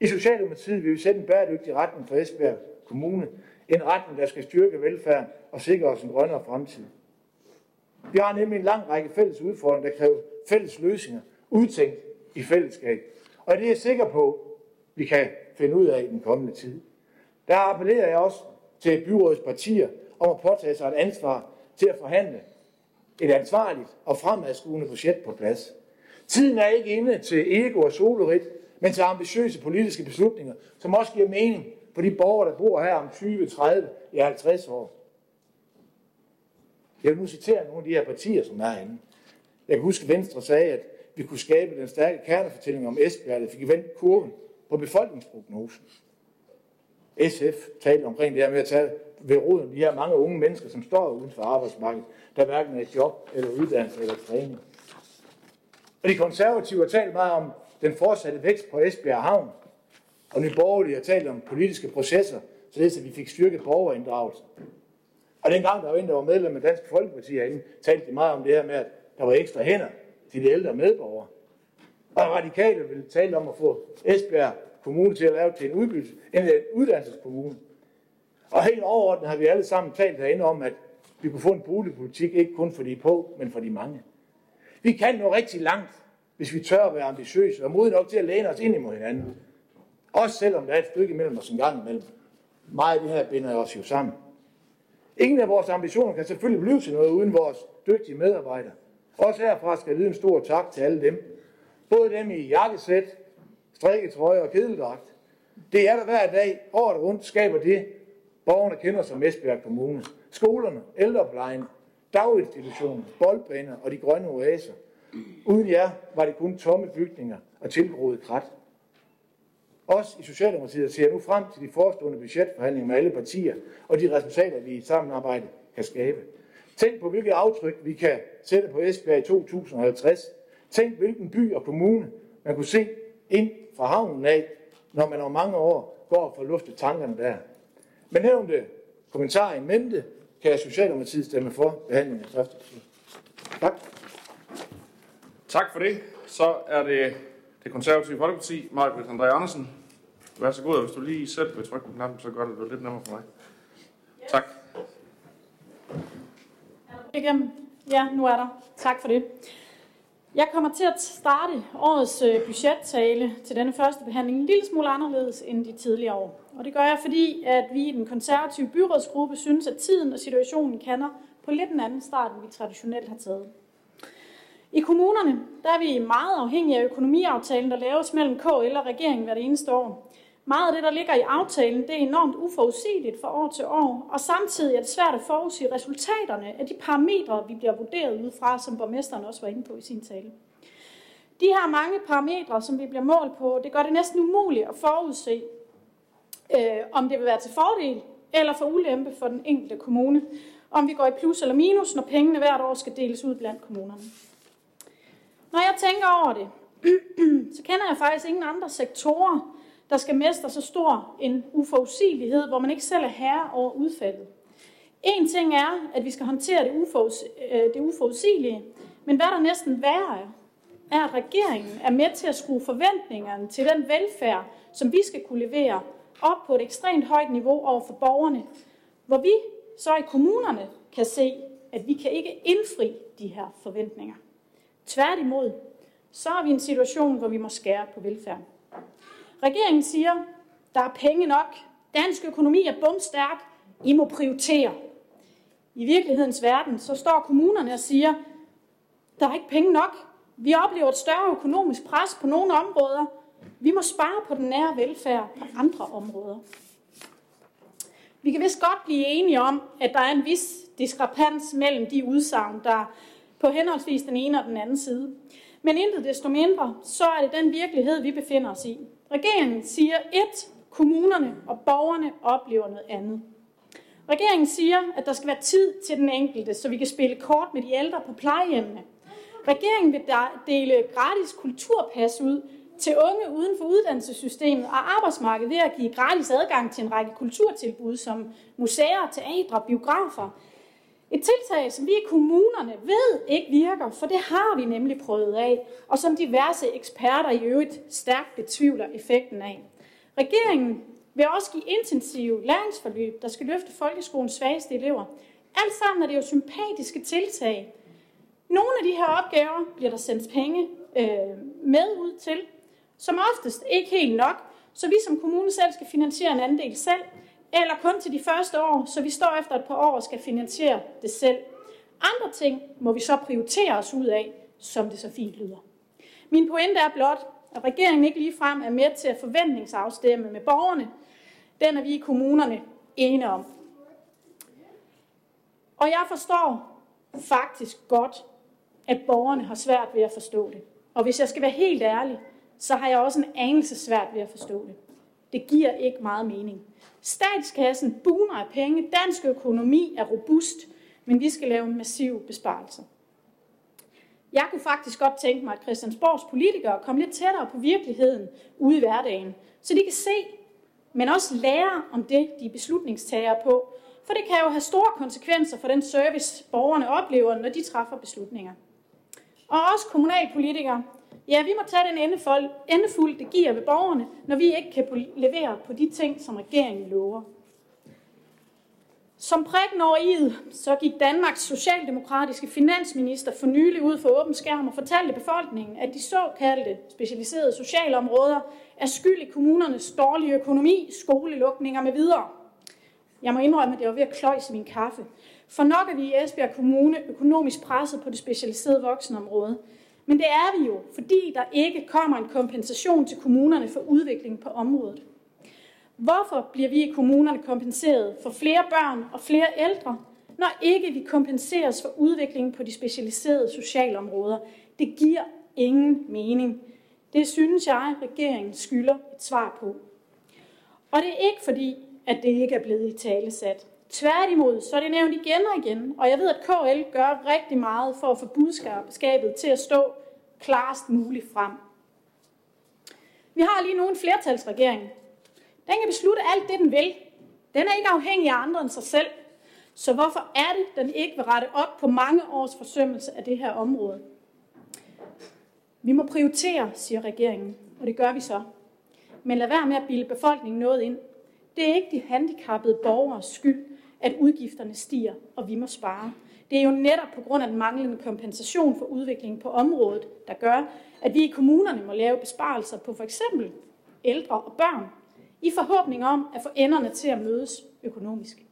[SPEAKER 3] I Socialdemokratiet vil vi sætte en bæredygtig retning for Esbjerg Kommune. En retning, der skal styrke velfærden og sikre os en grønnere fremtid. Vi har nemlig en lang række fælles udfordringer, der kræver fælles løsninger, udtænkt i fællesskab. Og det er jeg sikker på, vi kan finde ud af i den kommende tid. Der appellerer jeg også til byrådets partier om at påtage sig et ansvar til at forhandle et ansvarligt og fremadskuende budget på plads. Tiden er ikke inde til ego og solorit, men til ambitiøse politiske beslutninger, som også giver mening for de borgere, der bor her om 20, 30, i 50 år. Jeg vil nu citere nogle af de her partier, som er herinde. Jeg kan huske, at Venstre sagde, at vi kunne skabe den stærke kernefortælling om Esbjerg, der fik vendt kurven på befolkningsprognosen. SF talte omkring det her med at tage ved roden de her mange unge mennesker, som står uden for arbejdsmarkedet, der hverken er et job eller uddannelse eller træning. Og de konservative har talt meget om den fortsatte vækst på Esbjerg Havn, og Nye Borgerlige har talt om politiske processer, således at vi fik styrket borgerinddragelse. Og dengang der var en, der var medlem af Dansk Folkeparti herinde, talte de meget om det her med, at der var ekstra hænder til de ældre medborgere. Og radikale ville tale om at få Esbjerg Kommune til at lave til en, udbytte, en uddannelseskommune. Og helt overordnet har vi alle sammen talt herinde om, at vi kunne få en boligpolitik, ikke kun for de på, men for de mange. Vi kan nå rigtig langt, hvis vi tør at være ambitiøse og modige nok til at læne os ind imod hinanden. Også selvom der er et stykke imellem os en gang imellem. Meget af det her binder os jo sammen. Ingen af vores ambitioner kan selvfølgelig blive til noget uden vores dygtige medarbejdere. Også herfra skal jeg en stor tak til alle dem. Både dem i jakkesæt, strikketrøje og kedeldragt. Det er der hver dag, året rundt, skaber det, borgerne kender som Esbjerg Kommune. Skolerne, ældreplejen, daginstitutioner, boldbaner og de grønne oaser. Uden jer var det kun tomme bygninger og tilgroet krat. Os i Socialdemokratiet ser jeg nu frem til de forestående budgetforhandlinger med alle partier og de resultater, vi i samarbejde kan skabe. Tænk på, hvilket aftryk vi kan sætte på Esbjerg i 2050. Tænk, hvilken by og kommune man kunne se ind fra havnen af, når man om mange år går og får luftet tankerne der. Men nævnte kommentarer i mente, kan Socialdemokratiet stemme for behandlingen af første Tak.
[SPEAKER 1] Tak for det. Så er det det konservative Folkeparti, Margaret André Andersen. Vær så god, og hvis du lige selv vil trykke på knappen, så gør det det lidt nemmere for mig. Tak.
[SPEAKER 4] Igennem. Ja, nu er der. Tak for det. Jeg kommer til at starte årets øh, budgettale til denne første behandling en lille smule anderledes end de tidligere år. Og det gør jeg, fordi at vi i den konservative byrådsgruppe synes, at tiden og situationen kender på lidt en anden start, end vi traditionelt har taget. I kommunerne der er vi meget afhængige af økonomiaftalen, der laves mellem KL og regeringen hvert eneste år. Meget af det, der ligger i aftalen, det er enormt uforudsigeligt fra år til år, og samtidig er det svært at forudsige resultaterne af de parametre, vi bliver vurderet ud fra, som borgmesteren også var inde på i sin tale. De her mange parametre, som vi bliver målt på, det gør det næsten umuligt at forudse, øh, om det vil være til fordel eller for ulempe for den enkelte kommune, om vi går i plus eller minus, når pengene hvert år skal deles ud blandt kommunerne. Når jeg tænker over det, [CLEARS THROAT] så kender jeg faktisk ingen andre sektorer, der skal mestre så stor en uforudsigelighed, hvor man ikke selv er herre over udfaldet. En ting er, at vi skal håndtere det, uforuds øh, det uforudsigelige, men hvad der næsten værre er, er, at regeringen er med til at skrue forventningerne til den velfærd, som vi skal kunne levere, op på et ekstremt højt niveau over for borgerne, hvor vi så i kommunerne kan se, at vi kan ikke indfri de her forventninger. Tværtimod, så er vi i en situation, hvor vi må skære på velfærden. Regeringen siger, der er penge nok, dansk økonomi er bumstærk, I må prioritere. I virkelighedens verden, så står kommunerne og siger, der er ikke penge nok. Vi oplever et større økonomisk pres på nogle områder. Vi må spare på den nære velfærd på andre områder. Vi kan vist godt blive enige om, at der er en vis diskrepans mellem de udsagn, der på henholdsvis den ene og den anden side. Men intet desto mindre, så er det den virkelighed, vi befinder os i. Regeringen siger et, kommunerne og borgerne oplever noget andet. Regeringen siger, at der skal være tid til den enkelte, så vi kan spille kort med de ældre på plejehjemmene. Regeringen vil dele gratis kulturpas ud til unge uden for uddannelsessystemet og arbejdsmarkedet ved at give gratis adgang til en række kulturtilbud som museer, teatre, biografer. Et tiltag, som vi i kommunerne ved ikke virker, for det har vi nemlig prøvet af, og som diverse eksperter i øvrigt stærkt betvivler effekten af. Regeringen vil også give intensive læringsforløb, der skal løfte folkeskolens svageste elever. Alt sammen er det jo sympatiske tiltag. Nogle af de her opgaver bliver der sendt penge øh, med ud til, som oftest ikke helt nok, så vi som kommune selv skal finansiere en andel selv, eller kun til de første år, så vi står efter et par år og skal finansiere det selv. Andre ting må vi så prioritere os ud af, som det så fint lyder. Min pointe er blot, at regeringen ikke ligefrem er med til at forventningsafstemme med borgerne. Den er vi i kommunerne enige om. Og jeg forstår faktisk godt, at borgerne har svært ved at forstå det. Og hvis jeg skal være helt ærlig, så har jeg også en anelse svært ved at forstå det. Det giver ikke meget mening. Statskassen buner af penge, dansk økonomi er robust, men vi skal lave massive massiv. Jeg kunne faktisk godt tænke mig, at Christiansborgs politikere kom lidt tættere på virkeligheden ude i hverdagen, så de kan se, men også lære om det, de er beslutningstagere på, for det kan jo have store konsekvenser for den service, borgerne oplever, når de træffer beslutninger. Og også kommunalpolitikere Ja, vi må tage den endefuld, endefuld, det giver ved borgerne, når vi ikke kan levere på de ting, som regeringen lover. Som prikken over i så gik Danmarks socialdemokratiske finansminister for nylig ud for åben skærm og fortalte befolkningen, at de såkaldte specialiserede socialområder er skyld i kommunernes dårlige økonomi, skolelukninger med videre. Jeg må indrømme, at det var ved at kløjse min kaffe. For nok er vi i Esbjerg Kommune økonomisk presset på det specialiserede voksenområde. Men det er vi jo, fordi der ikke kommer en kompensation til kommunerne for udvikling på området. Hvorfor bliver vi i kommunerne kompenseret for flere børn og flere ældre, når ikke vi kompenseres for udviklingen på de specialiserede socialområder? Det giver ingen mening. Det synes jeg, regeringen skylder et svar på. Og det er ikke fordi, at det ikke er blevet i talesat. Tværtimod, så er det nævnt igen og igen, og jeg ved, at KL gør rigtig meget for at få budskabet til at stå klarest muligt frem. Vi har lige nu en flertalsregering. Den kan beslutte alt det, den vil. Den er ikke afhængig af andre end sig selv. Så hvorfor er det, den ikke vil rette op på mange års forsømmelse af det her område? Vi må prioritere, siger regeringen, og det gør vi så. Men lad være med at bilde befolkningen noget ind. Det er ikke de handicappede borgers skyld, at udgifterne stiger, og vi må spare. Det er jo netop på grund af den manglende kompensation for udviklingen på området, der gør, at vi i kommunerne må lave besparelser på for eksempel ældre og børn, i forhåbning om at få enderne til at mødes økonomisk.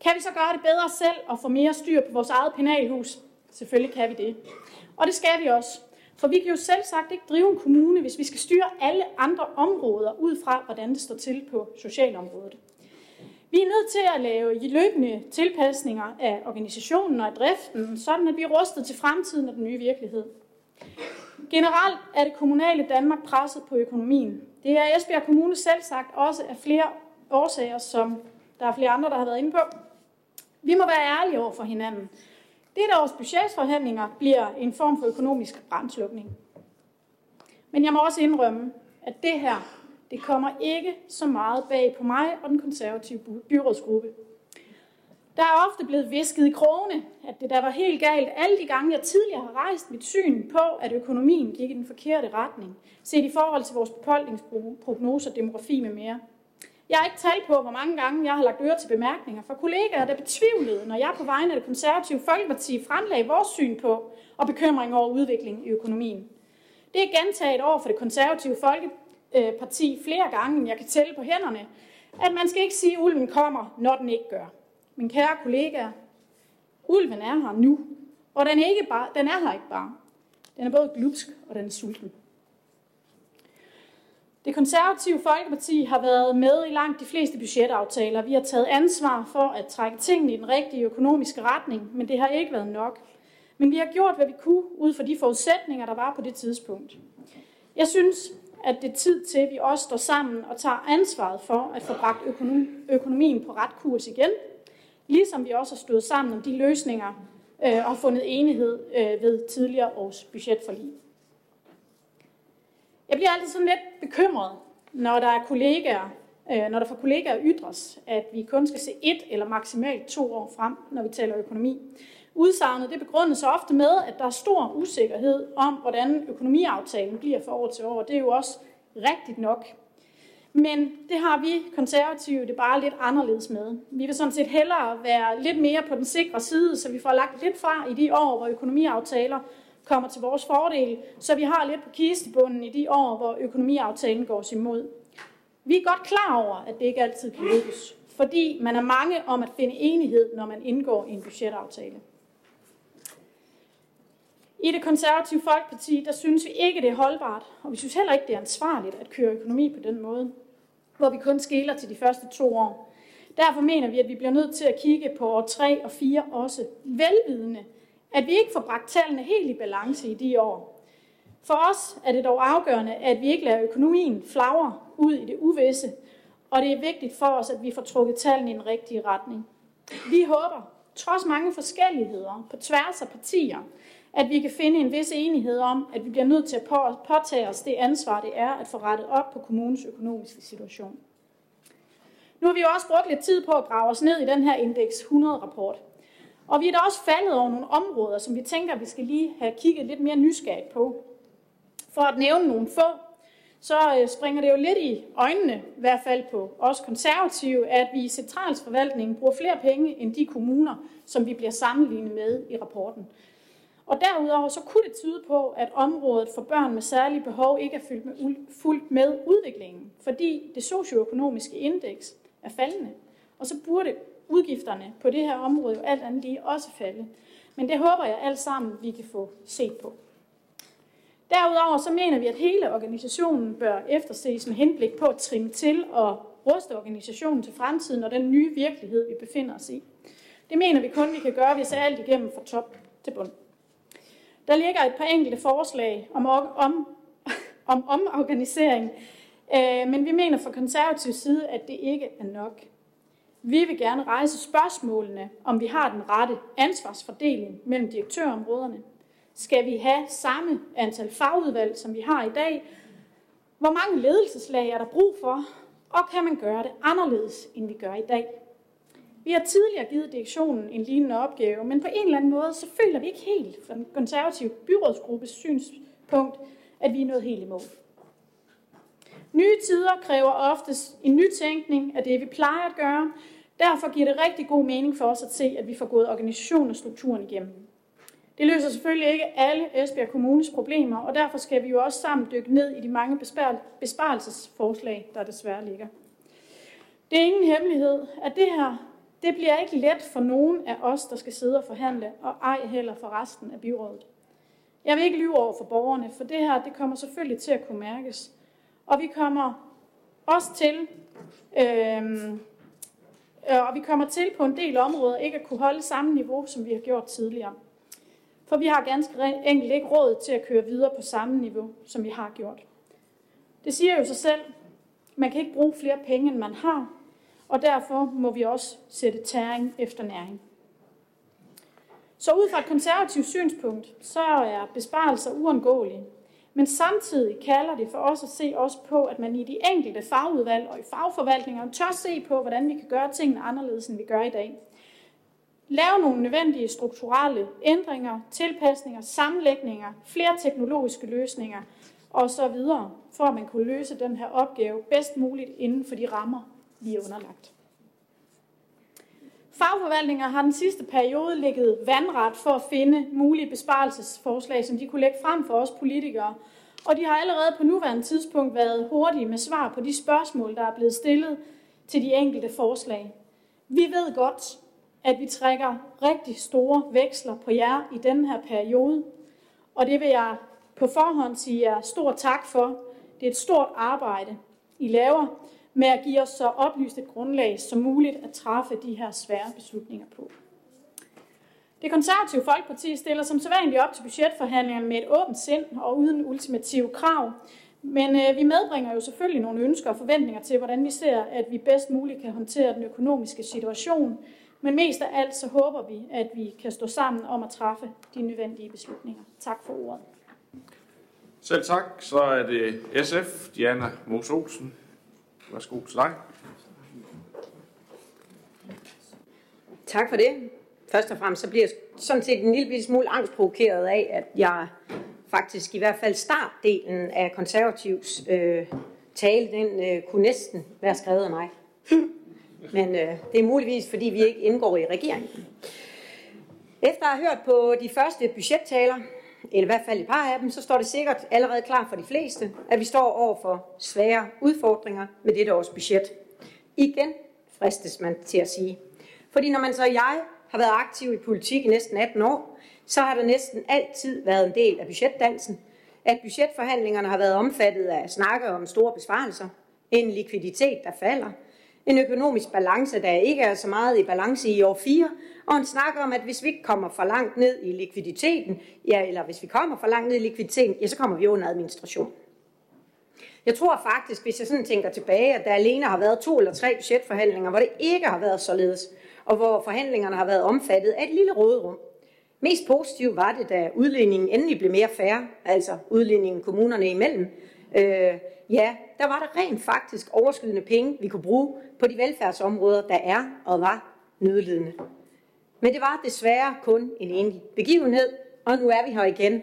[SPEAKER 4] Kan vi så gøre det bedre selv og få mere styr på vores eget penalhus? Selvfølgelig kan vi det. Og det skal vi også. For vi kan jo selv sagt ikke drive en kommune, hvis vi skal styre alle andre områder ud fra, hvordan det står til på socialområdet. Vi er nødt til at lave løbende tilpasninger af organisationen og af driften, sådan at vi er rustet til fremtiden og den nye virkelighed. Generelt er det kommunale Danmark presset på økonomien. Det er Esbjerg Kommune selv sagt også af flere årsager, som der er flere andre, der har været inde på. Vi må være ærlige over for hinanden. Dette års budgetforhandlinger bliver en form for økonomisk brandslukning. Men jeg må også indrømme, at det her det kommer ikke så meget bag på mig og den konservative byrådsgruppe. Der er ofte blevet visket i krogene, at det der var helt galt alle de gange, jeg tidligere har rejst mit syn på, at økonomien gik i den forkerte retning, set i forhold til vores befolkningsprognoser, demografi med mere. Jeg har ikke talt på, hvor mange gange jeg har lagt øre til bemærkninger fra kollegaer, der betvivlede, når jeg på vegne af det konservative Folkeparti fremlagde vores syn på og bekymring over udviklingen i økonomien. Det er gentaget over for det konservative Øh, Folkeparti flere gange, end jeg kan tælle på hænderne, at man skal ikke sige, at ulven kommer, når den ikke gør. Men kære kollegaer, ulven er her nu, og den er, ikke bare, den er her ikke bare. Den er både glupsk og den er sulten. Det konservative Folkeparti har været med i langt de fleste budgetaftaler. Vi har taget ansvar for at trække tingene i den rigtige økonomiske retning, men det har ikke været nok. Men vi har gjort, hvad vi kunne, ud fra de forudsætninger, der var på det tidspunkt. Jeg synes, at det er tid til, at vi også står sammen og tager ansvaret for at få bragt økonomien på ret kurs igen, ligesom vi også har stået sammen om de løsninger øh, og fundet enighed øh, ved tidligere års budgetforlig. Jeg bliver altid sådan lidt bekymret, når der er kollegaer, øh, når der fra kollegaer ytres, at vi kun skal se et eller maksimalt to år frem, når vi taler økonomi. Udsagnet det begrundes ofte med, at der er stor usikkerhed om, hvordan økonomiaftalen bliver fra år til år. Det er jo også rigtigt nok. Men det har vi konservative det bare lidt anderledes med. Vi vil sådan set hellere være lidt mere på den sikre side, så vi får lagt lidt fra i de år, hvor økonomiaftaler kommer til vores fordel, så vi har lidt på kistebunden i de år, hvor økonomiaftalen går os imod. Vi er godt klar over, at det ikke altid kan lykkes, fordi man er mange om at finde enighed, når man indgår i en budgetaftale. I det konservative Folkeparti, der synes vi ikke, det er holdbart, og vi synes heller ikke, det er ansvarligt at køre økonomi på den måde, hvor vi kun skæler til de første to år. Derfor mener vi, at vi bliver nødt til at kigge på år 3 og 4 også, velvidende, at vi ikke får bragt tallene helt i balance i de år. For os er det dog afgørende, at vi ikke lader økonomien flagre ud i det uvisse, og det er vigtigt for os, at vi får trukket tallene i den rigtige retning. Vi håber, trods mange forskelligheder på tværs af partier, at vi kan finde en vis enighed om, at vi bliver nødt til at påtage os det ansvar, det er at få rettet op på kommunens økonomiske situation. Nu har vi jo også brugt lidt tid på at grave os ned i den her Index 100-rapport. Og vi er da også faldet over nogle områder, som vi tænker, vi skal lige have kigget lidt mere nysgerrigt på. For at nævne nogle få, så øh, springer det jo lidt i øjnene, i hvert fald på os konservative, at vi i centralsforvaltningen bruger flere penge end de kommuner, som vi bliver sammenlignet med i rapporten. Og derudover så kunne det tyde på, at området for børn med særlige behov ikke er fyldt med, fuldt med udviklingen, fordi det socioøkonomiske indeks er faldende. Og så burde udgifterne på det her område jo alt andet lige også falde. Men det håber jeg alt sammen, vi kan få set på. Derudover så mener vi, at hele organisationen bør efterses med henblik på at trimme til og ruste organisationen til fremtiden og den nye virkelighed, vi befinder os i. Det mener vi kun, vi kan gøre, hvis alt igennem fra top til bund. Der ligger et par enkelte forslag om, om, [LAUGHS] om omorganisering, øh, men vi mener fra konservativ side, at det ikke er nok. Vi vil gerne rejse spørgsmålene, om vi har den rette ansvarsfordeling mellem direktørområderne. Skal vi have samme antal fagudvalg, som vi har i dag? Hvor mange ledelseslag er der brug for? Og kan man gøre det anderledes, end vi gør i dag? Vi har tidligere givet direktionen en lignende opgave, men på en eller anden måde, så føler vi ikke helt fra den konservative byrådsgruppes synspunkt, at vi er nået helt i mål. Nye tider kræver oftest en nytænkning af det, vi plejer at gøre. Derfor giver det rigtig god mening for os at se, at vi får gået organisationen og strukturen igennem. Det løser selvfølgelig ikke alle Esbjerg Kommunes problemer, og derfor skal vi jo også sammen dykke ned i de mange besparelsesforslag, der desværre ligger. Det er ingen hemmelighed, at det her det bliver ikke let for nogen af os, der skal sidde og forhandle, og ej heller for resten af byrådet. Jeg vil ikke lyve over for borgerne, for det her det kommer selvfølgelig til at kunne mærkes. Og vi kommer også til, øhm, øh, og vi kommer til på en del områder ikke at kunne holde samme niveau, som vi har gjort tidligere. For vi har ganske enkelt ikke råd til at køre videre på samme niveau, som vi har gjort. Det siger jo sig selv, man kan ikke bruge flere penge, end man har, og derfor må vi også sætte tæring efter næring. Så ud fra et konservativt synspunkt, så er besparelser uundgåelige. Men samtidig kalder det for os at se også på, at man i de enkelte fagudvalg og i fagforvaltningerne tør se på, hvordan vi kan gøre tingene anderledes, end vi gør i dag. Lave nogle nødvendige strukturelle ændringer, tilpasninger, sammenlægninger, flere teknologiske løsninger og så videre, for at man kunne løse den her opgave bedst muligt inden for de rammer, vi er underlagt. Fagforvaltninger har den sidste periode ligget vandret for at finde mulige besparelsesforslag, som de kunne lægge frem for os politikere. Og de har allerede på nuværende tidspunkt været hurtige med svar på de spørgsmål, der er blevet stillet til de enkelte forslag. Vi ved godt, at vi trækker rigtig store veksler på jer i denne her periode, og det vil jeg på forhånd sige jer stor tak for. Det er et stort arbejde, I laver, med at give os så oplyst et grundlag som muligt at træffe de her svære beslutninger på. Det konservative Folkeparti stiller som sædvanligt op til budgetforhandlingerne med et åbent sind og uden ultimative krav. Men øh, vi medbringer jo selvfølgelig nogle ønsker og forventninger til, hvordan vi ser, at vi bedst muligt kan håndtere den økonomiske situation. Men mest af alt så håber vi, at vi kan stå sammen om at træffe de nødvendige beslutninger. Tak for ordet.
[SPEAKER 1] Selv tak. Så er det SF, Diana Mos Olsen. Værsgo til dig.
[SPEAKER 5] Tak for det. Først og fremmest så bliver jeg sådan set en lille smule angstprovokeret af, at jeg faktisk i hvert fald startdelen af konservativs øh, tale, den øh, kunne næsten være skrevet af mig. [LAUGHS] Men øh, det er muligvis, fordi vi ikke indgår i regeringen. Efter at have hørt på de første budgettaler, eller i hvert fald et par af dem, så står det sikkert allerede klart for de fleste, at vi står over for svære udfordringer med dette års budget. Igen fristes man til at sige. Fordi når man så jeg har været aktiv i politik i næsten 18 år, så har der næsten altid været en del af budgetdansen, at budgetforhandlingerne har været omfattet af snakke om store besparelser, en likviditet, der falder, en økonomisk balance, der ikke er så meget i balance i år 4, og en snak om, at hvis vi ikke kommer for langt ned i likviditeten, ja, eller hvis vi kommer for langt ned i likviditeten, ja, så kommer vi under administration. Jeg tror faktisk, hvis jeg sådan tænker tilbage, at der alene har været to eller tre budgetforhandlinger, hvor det ikke har været således, og hvor forhandlingerne har været omfattet af et lille råderum. Mest positivt var det, da udligningen endelig blev mere færre, altså udligningen kommunerne imellem. Øh, ja, der var der rent faktisk overskydende penge, vi kunne bruge på de velfærdsområder, der er og var nødlidende. Men det var desværre kun en enkelt begivenhed, og nu er vi her igen.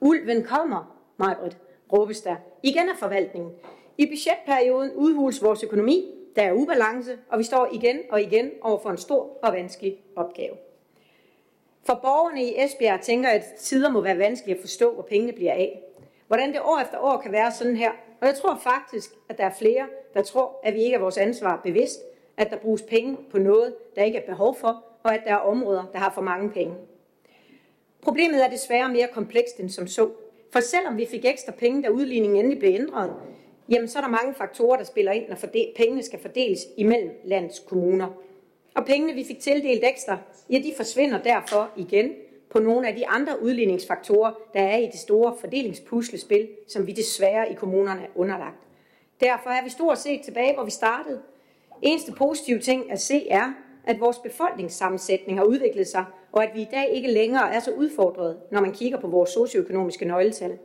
[SPEAKER 5] Ulven kommer, Majbrit, råbes der. Igen af forvaltningen. I budgetperioden udhules vores økonomi, der er ubalance, og vi står igen og igen over for en stor og vanskelig opgave. For borgerne i Esbjerg tænker, at tider må være vanskelige at forstå, hvor pengene bliver af. Hvordan det år efter år kan være sådan her. Og jeg tror faktisk, at der er flere, der tror, at vi ikke er vores ansvar bevidst, at der bruges penge på noget, der ikke er behov for, og at der er områder, der har for mange penge. Problemet er desværre mere komplekst end som så. For selvom vi fik ekstra penge, da udligningen endelig blev ændret, jamen så er der mange faktorer, der spiller ind, når pengene skal fordeles imellem landets kommuner. Og pengene, vi fik tildelt ekstra, ja, de forsvinder derfor igen på nogle af de andre udligningsfaktorer, der er i det store fordelingspuslespil, som vi desværre i kommunerne er underlagt. Derfor er vi stort set tilbage, hvor vi startede. Eneste positive ting at se er, at vores befolkningssammensætning har udviklet sig, og at vi i dag ikke længere er så udfordret, når man kigger på vores socioøkonomiske nøgletal.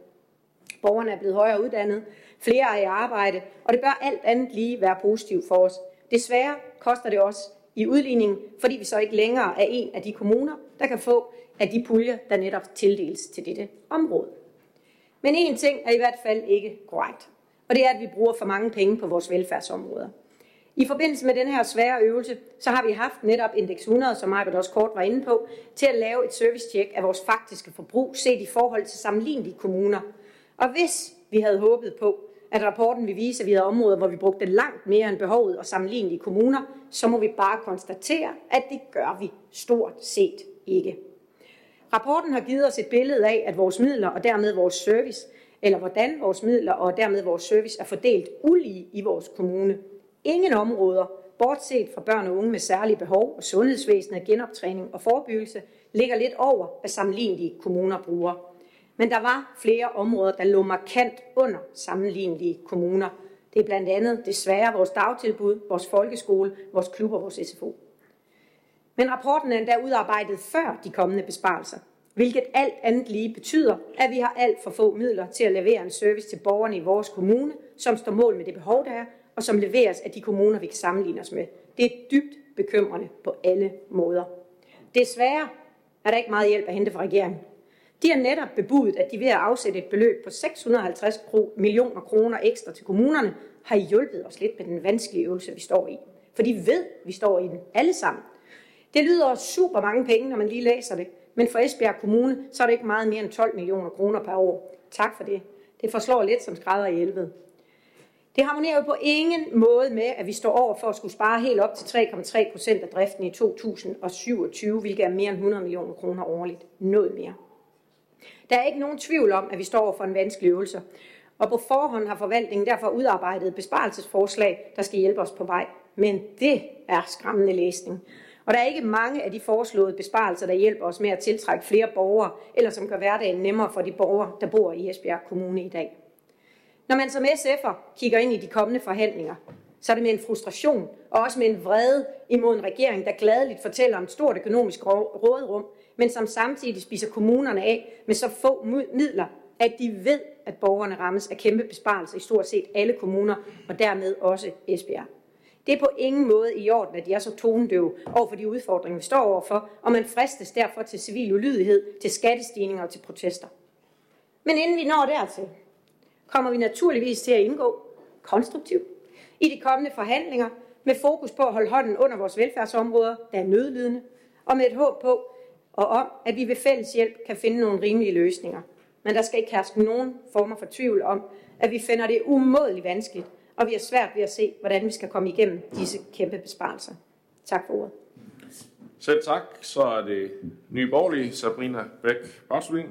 [SPEAKER 5] Borgerne er blevet højere uddannet, flere er i arbejde, og det bør alt andet lige være positivt for os. Desværre koster det også i udligning, fordi vi så ikke længere er en af de kommuner, der kan få af de puljer, der netop tildeles til dette område. Men en ting er i hvert fald ikke korrekt, og det er, at vi bruger for mange penge på vores velfærdsområder. I forbindelse med den her svære øvelse, så har vi haft netop Index 100, som Arbet også kort var inde på, til at lave et service-check af vores faktiske forbrug set i forhold til sammenlignelige kommuner. Og hvis vi havde håbet på, at rapporten vil vise, at vi havde områder, hvor vi brugte langt mere end behovet og sammenlignelige kommuner, så må vi bare konstatere, at det gør vi stort set ikke. Rapporten har givet os et billede af, at vores midler og dermed vores service, eller hvordan vores midler og dermed vores service er fordelt ulige i vores kommune. Ingen områder, bortset fra børn og unge med særlige behov og sundhedsvæsenet, genoptræning og forebyggelse, ligger lidt over, hvad sammenlignelige kommuner bruger. Men der var flere områder, der lå markant under sammenlignelige kommuner. Det er blandt andet desværre vores dagtilbud, vores folkeskole, vores klub og vores SFO. Men rapporten er endda udarbejdet før de kommende besparelser, hvilket alt andet lige betyder, at vi har alt for få midler til at levere en service til borgerne i vores kommune, som står mål med det behov, der er, og som leveres af de kommuner, vi kan sammenligne os med. Det er dybt bekymrende på alle måder. Desværre er der ikke meget hjælp at hente fra regeringen. De har netop bebudet, at de ved at afsætte et beløb på 650 millioner kroner ekstra til kommunerne, har hjulpet os lidt med den vanskelige øvelse, vi står i. For de ved, at vi står i den alle sammen. Det lyder super mange penge, når man lige læser det, men for Esbjerg Kommune, så er det ikke meget mere end 12 millioner kroner per år. Tak for det. Det forslår lidt som skrædder i helvede. Det harmonerer jo på ingen måde med, at vi står over for at skulle spare helt op til 3,3 procent af driften i 2027, hvilket er mere end 100 millioner kroner årligt. Noget mere. Der er ikke nogen tvivl om, at vi står over for en vanskelig øvelse, og på forhånd har forvaltningen derfor udarbejdet besparelsesforslag, der skal hjælpe os på vej. Men det er skræmmende læsning. Og der er ikke mange af de foreslåede besparelser, der hjælper os med at tiltrække flere borgere, eller som gør hverdagen nemmere for de borgere, der bor i Esbjerg Kommune i dag. Når man som SF'er kigger ind i de kommende forhandlinger, så er det med en frustration og også med en vrede imod en regering, der gladeligt fortæller om et stort økonomisk rådrum, men som samtidig spiser kommunerne af med så få midler, at de ved, at borgerne rammes af kæmpe besparelser i stort set alle kommuner, og dermed også Esbjerg. Det er på ingen måde i orden, at de er så tonedøve over for de udfordringer, vi står overfor, og man fristes derfor til civil ulydighed, til skattestigninger og til protester. Men inden vi når dertil, kommer vi naturligvis til at indgå konstruktivt i de kommende forhandlinger med fokus på at holde hånden under vores velfærdsområder, der er nødlidende, og med et håb på og om, at vi ved fælles hjælp kan finde nogle rimelige løsninger. Men der skal ikke herske nogen former for tvivl om, at vi finder det umådeligt vanskeligt, og vi har svært ved at se, hvordan vi skal komme igennem disse kæmpe besparelser. Tak for ordet.
[SPEAKER 1] Selv tak. Så er det nye borgerlige Sabrina Bæk Barslin.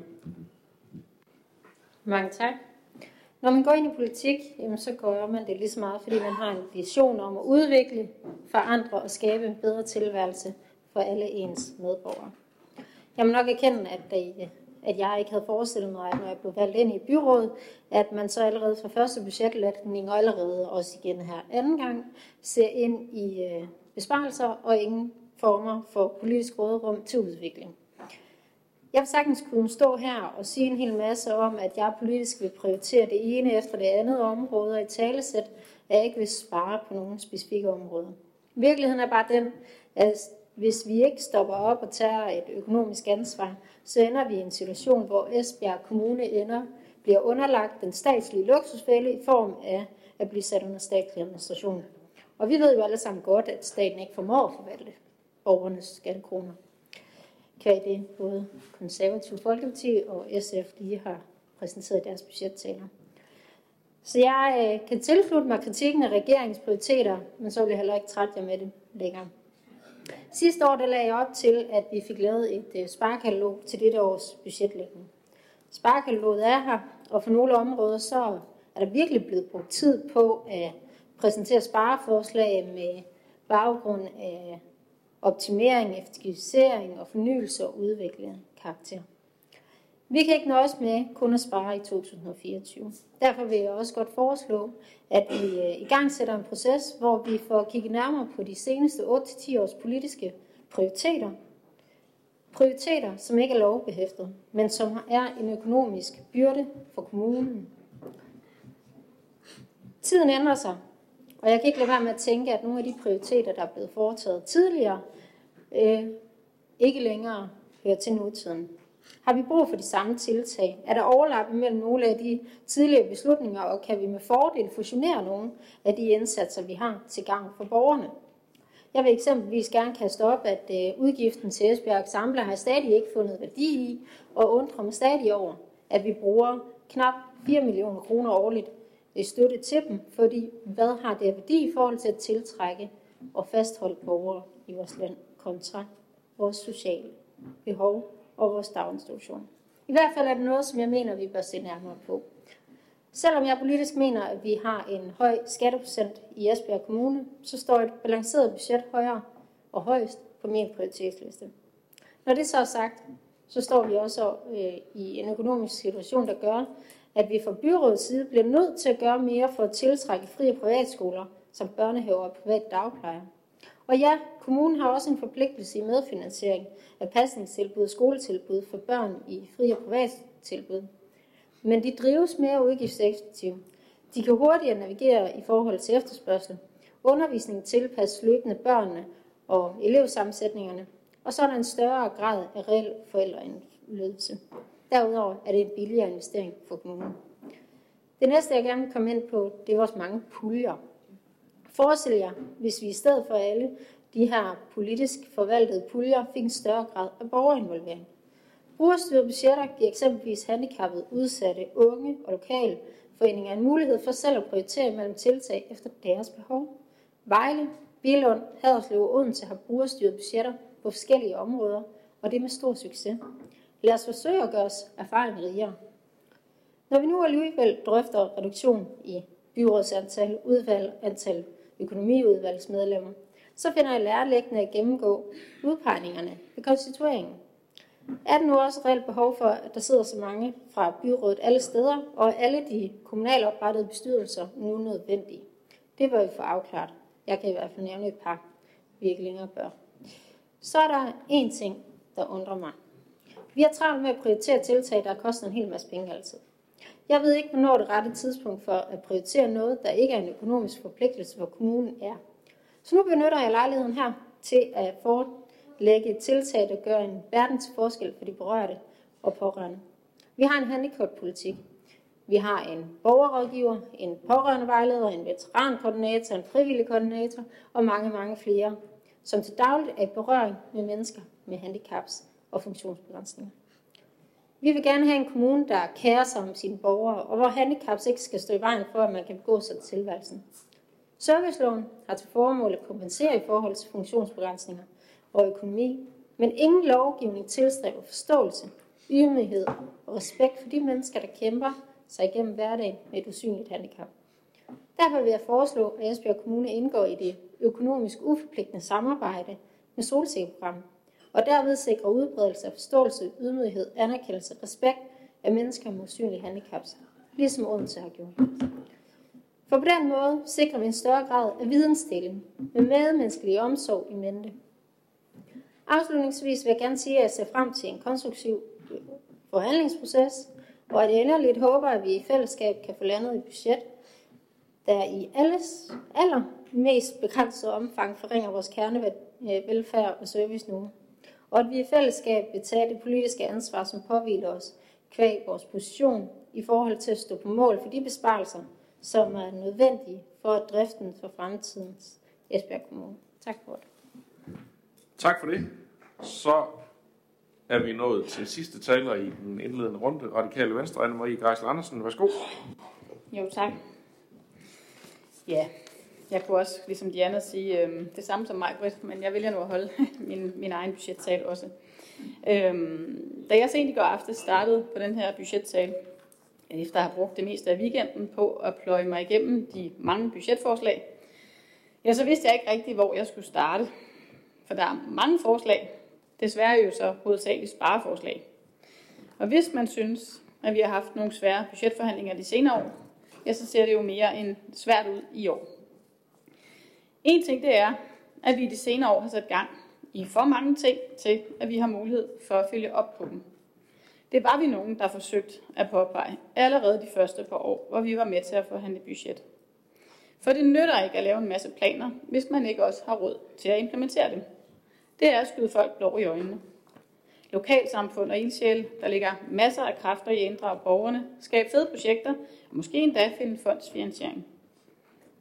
[SPEAKER 6] Mange tak. Når man går ind i politik, jamen, så gør man det lige så meget, fordi man har en vision om at udvikle, forandre og skabe en bedre tilværelse for alle ens medborgere. Jeg må nok erkende, at, det, at jeg ikke havde forestillet mig, at når jeg blev valgt ind i byrådet, at man så allerede fra første budgetlægning og allerede også igen her anden gang, ser ind i øh, besparelser og ingen former for politisk råderum til udvikling. Jeg vil sagtens kunne stå her og sige en hel masse om, at jeg politisk vil prioritere det ene efter det andet område, og i talesæt, at jeg ikke vil spare på nogen specifikke områder. Virkeligheden er bare den, at hvis vi ikke stopper op og tager et økonomisk ansvar, så ender vi i en situation, hvor Esbjerg Kommune ender, bliver underlagt den statslige luksusfælde i form af at blive sat under statslig administration. Og vi ved jo alle sammen godt, at staten ikke formår at forvalte borgernes skattekroner kvæg det både konservativ Folkeparti og SF lige har præsenteret deres budgettaler. Så jeg øh, kan tilslutte mig kritikken af regeringens prioriteter, men så vil jeg heller ikke trætte jer med det længere. Sidste år der lagde jeg op til, at vi fik lavet et øh, sparekatalog til dette års budgetlægning. Sparkataloget er her, og for nogle områder så er der virkelig blevet brugt tid på at præsentere spareforslag med baggrund af optimering, effektivisering og fornyelse og udvikling karakter. Vi kan ikke nøjes med kun at spare i 2024. Derfor vil jeg også godt foreslå, at vi øh, i gang sætter en proces, hvor vi får kigget nærmere på de seneste 8-10 års politiske prioriteter. Prioriteter, som ikke er lovbehæftet, men som er en økonomisk byrde for kommunen. Tiden ændrer sig, og jeg kan ikke lade være med at tænke, at nogle af de prioriteter, der er blevet foretaget tidligere, øh, ikke længere hører til nutiden. Har vi brug for de samme tiltag? Er der overlap mellem nogle af de tidligere beslutninger, og kan vi med fordel fusionere nogle af de indsatser, vi har til gang for borgerne? Jeg vil eksempelvis gerne kaste op, at øh, udgiften til Esbjerg Samle har stadig ikke fundet værdi i, og undrer mig stadig over, at vi bruger knap 4 millioner kroner årligt i støtte til dem, fordi hvad har det værdi i forhold til at tiltrække og fastholde borgere i vores land? kontra vores sociale behov og vores daginstitution. I hvert fald er det noget, som jeg mener, vi bør se nærmere på. Selvom jeg politisk mener, at vi har en høj skatteprocent i Esbjerg Kommune, så står et balanceret budget højere og højst på min prioritetsliste. Når det så er sagt, så står vi også øh, i en økonomisk situation, der gør, at vi fra byrådets side bliver nødt til at gøre mere for at tiltrække frie privatskoler, som børnehaver og privat dagplejer. Og ja, kommunen har også en forpligtelse i medfinansiering af pasningstilbud og skoletilbud for børn i fri- og privattilbud. Men de drives mere udgiftseffektivt. De kan hurtigere navigere i forhold til efterspørgsel. Undervisningen tilpasses løbende børnene og elevsammensætningerne, og så er der en større grad af reel forældreindflydelse. Derudover er det en billigere investering for kommunen. Det næste, jeg gerne vil komme ind på, det er vores mange puljer. Forestil jer, hvis vi i stedet for alle de her politisk forvaltede puljer fik en større grad af borgerinvolvering. Brugerstyrede budgetter giver eksempelvis handicappede, udsatte, unge og lokale foreninger en mulighed for selv at prioritere mellem tiltag efter deres behov. Vejle, Bilund, Haderslev og Odense har brugerstyrede budgetter på forskellige områder, og det er med stor succes. Lad os forsøge at gøre os erfaring rigere. Når vi nu alligevel drøfter reduktion i byrådsantal, udvalg, antal økonomiudvalgsmedlemmer, så finder jeg lærerlæggende at gennemgå udpegningerne ved konstitueringen. Er der nu også reelt behov for, at der sidder så mange fra byrådet alle steder, og alle de kommunalt oprettede bestyrelser nu nødvendige? Det bør vi få afklaret. Jeg kan i hvert fald nævne et par, vi ikke længere bør. Så er der en ting, der undrer mig. Vi har travlt med at prioritere tiltag, der koster en hel masse penge altid. Jeg ved ikke, hvornår det rette tidspunkt for at prioritere noget, der ikke er en økonomisk forpligtelse for kommunen er. Så nu benytter jeg lejligheden her til at forelægge et tiltag, der gør en verdens forskel for de berørte og pårørende. Vi har en handicappolitik. Vi har en borgerrådgiver, en pårørendevejleder, en veterankoordinator, en frivillig koordinator og mange, mange flere, som til dagligt er i berøring med mennesker med handicaps og funktionsbegrænsninger. Vi vil gerne have en kommune, der kærer sig om sine borgere, og hvor handicaps ikke skal stå i vejen for, at man kan begå sig til tilværelsen. Serviceloven har til formål at kompensere i forhold til funktionsbegrænsninger og økonomi, men ingen lovgivning tilstræber forståelse, ydmyghed og respekt for de mennesker, der kæmper sig igennem hverdagen med et usynligt handicap. Derfor vil jeg foreslå, at Esbjerg Kommune indgår i det økonomisk uforpligtende samarbejde med solsikkerprogrammet, og derved sikre udbredelse af forståelse, ydmyghed, anerkendelse og respekt af mennesker med usynlige handicaps, ligesom Odense har gjort. For på den måde sikrer vi en større grad af vidensdeling med medmenneskelig omsorg i mente. Afslutningsvis vil jeg gerne sige, at jeg ser frem til en konstruktiv forhandlingsproces, og at jeg endeligt håber, at vi i fællesskab kan få landet et budget, der i alles aller mest begrænsede omfang forringer vores kernevelfærd og service nu. Og at vi i fællesskab vil tage det politiske ansvar, som påviler os, kvæg vores position i forhold til at stå på mål for de besparelser, som er nødvendige for driften for fremtidens Esbjerg Kommune. Tak for det.
[SPEAKER 1] Tak for det. Så er vi nået til sidste taler i den indledende runde. Radikale Venstre, Anne-Marie Geisel Andersen. Værsgo.
[SPEAKER 7] Jo, tak. Ja, jeg kunne også, ligesom de andre, sige øh, det samme som mig, Britt, men jeg vælger nu at holde [LAUGHS] min, min egen budgettal også. Øh, da jeg sent i går aftes startede på den her budgettal, efter at have brugt det meste af weekenden på at pløje mig igennem de mange budgetforslag, ja, så vidste jeg ikke rigtigt, hvor jeg skulle starte. For der er mange forslag, desværre jo så hovedsageligt spareforslag. Og hvis man synes, at vi har haft nogle svære budgetforhandlinger de senere år, ja, så ser det jo mere end svært ud i år. En ting det er, at vi de senere år har sat gang i for mange ting til, at vi har mulighed for at følge op på dem. Det var vi nogen, der forsøgt at påpege allerede de første par år, hvor vi var med til at forhandle budget. For det nytter ikke at lave en masse planer, hvis man ikke også har råd til at implementere dem. Det er at skyde folk blå i øjnene. Lokalsamfund og ildsjæl, der ligger masser af kræfter i at inddrage borgerne, skabe fede projekter og måske endda finde fondsfinansiering.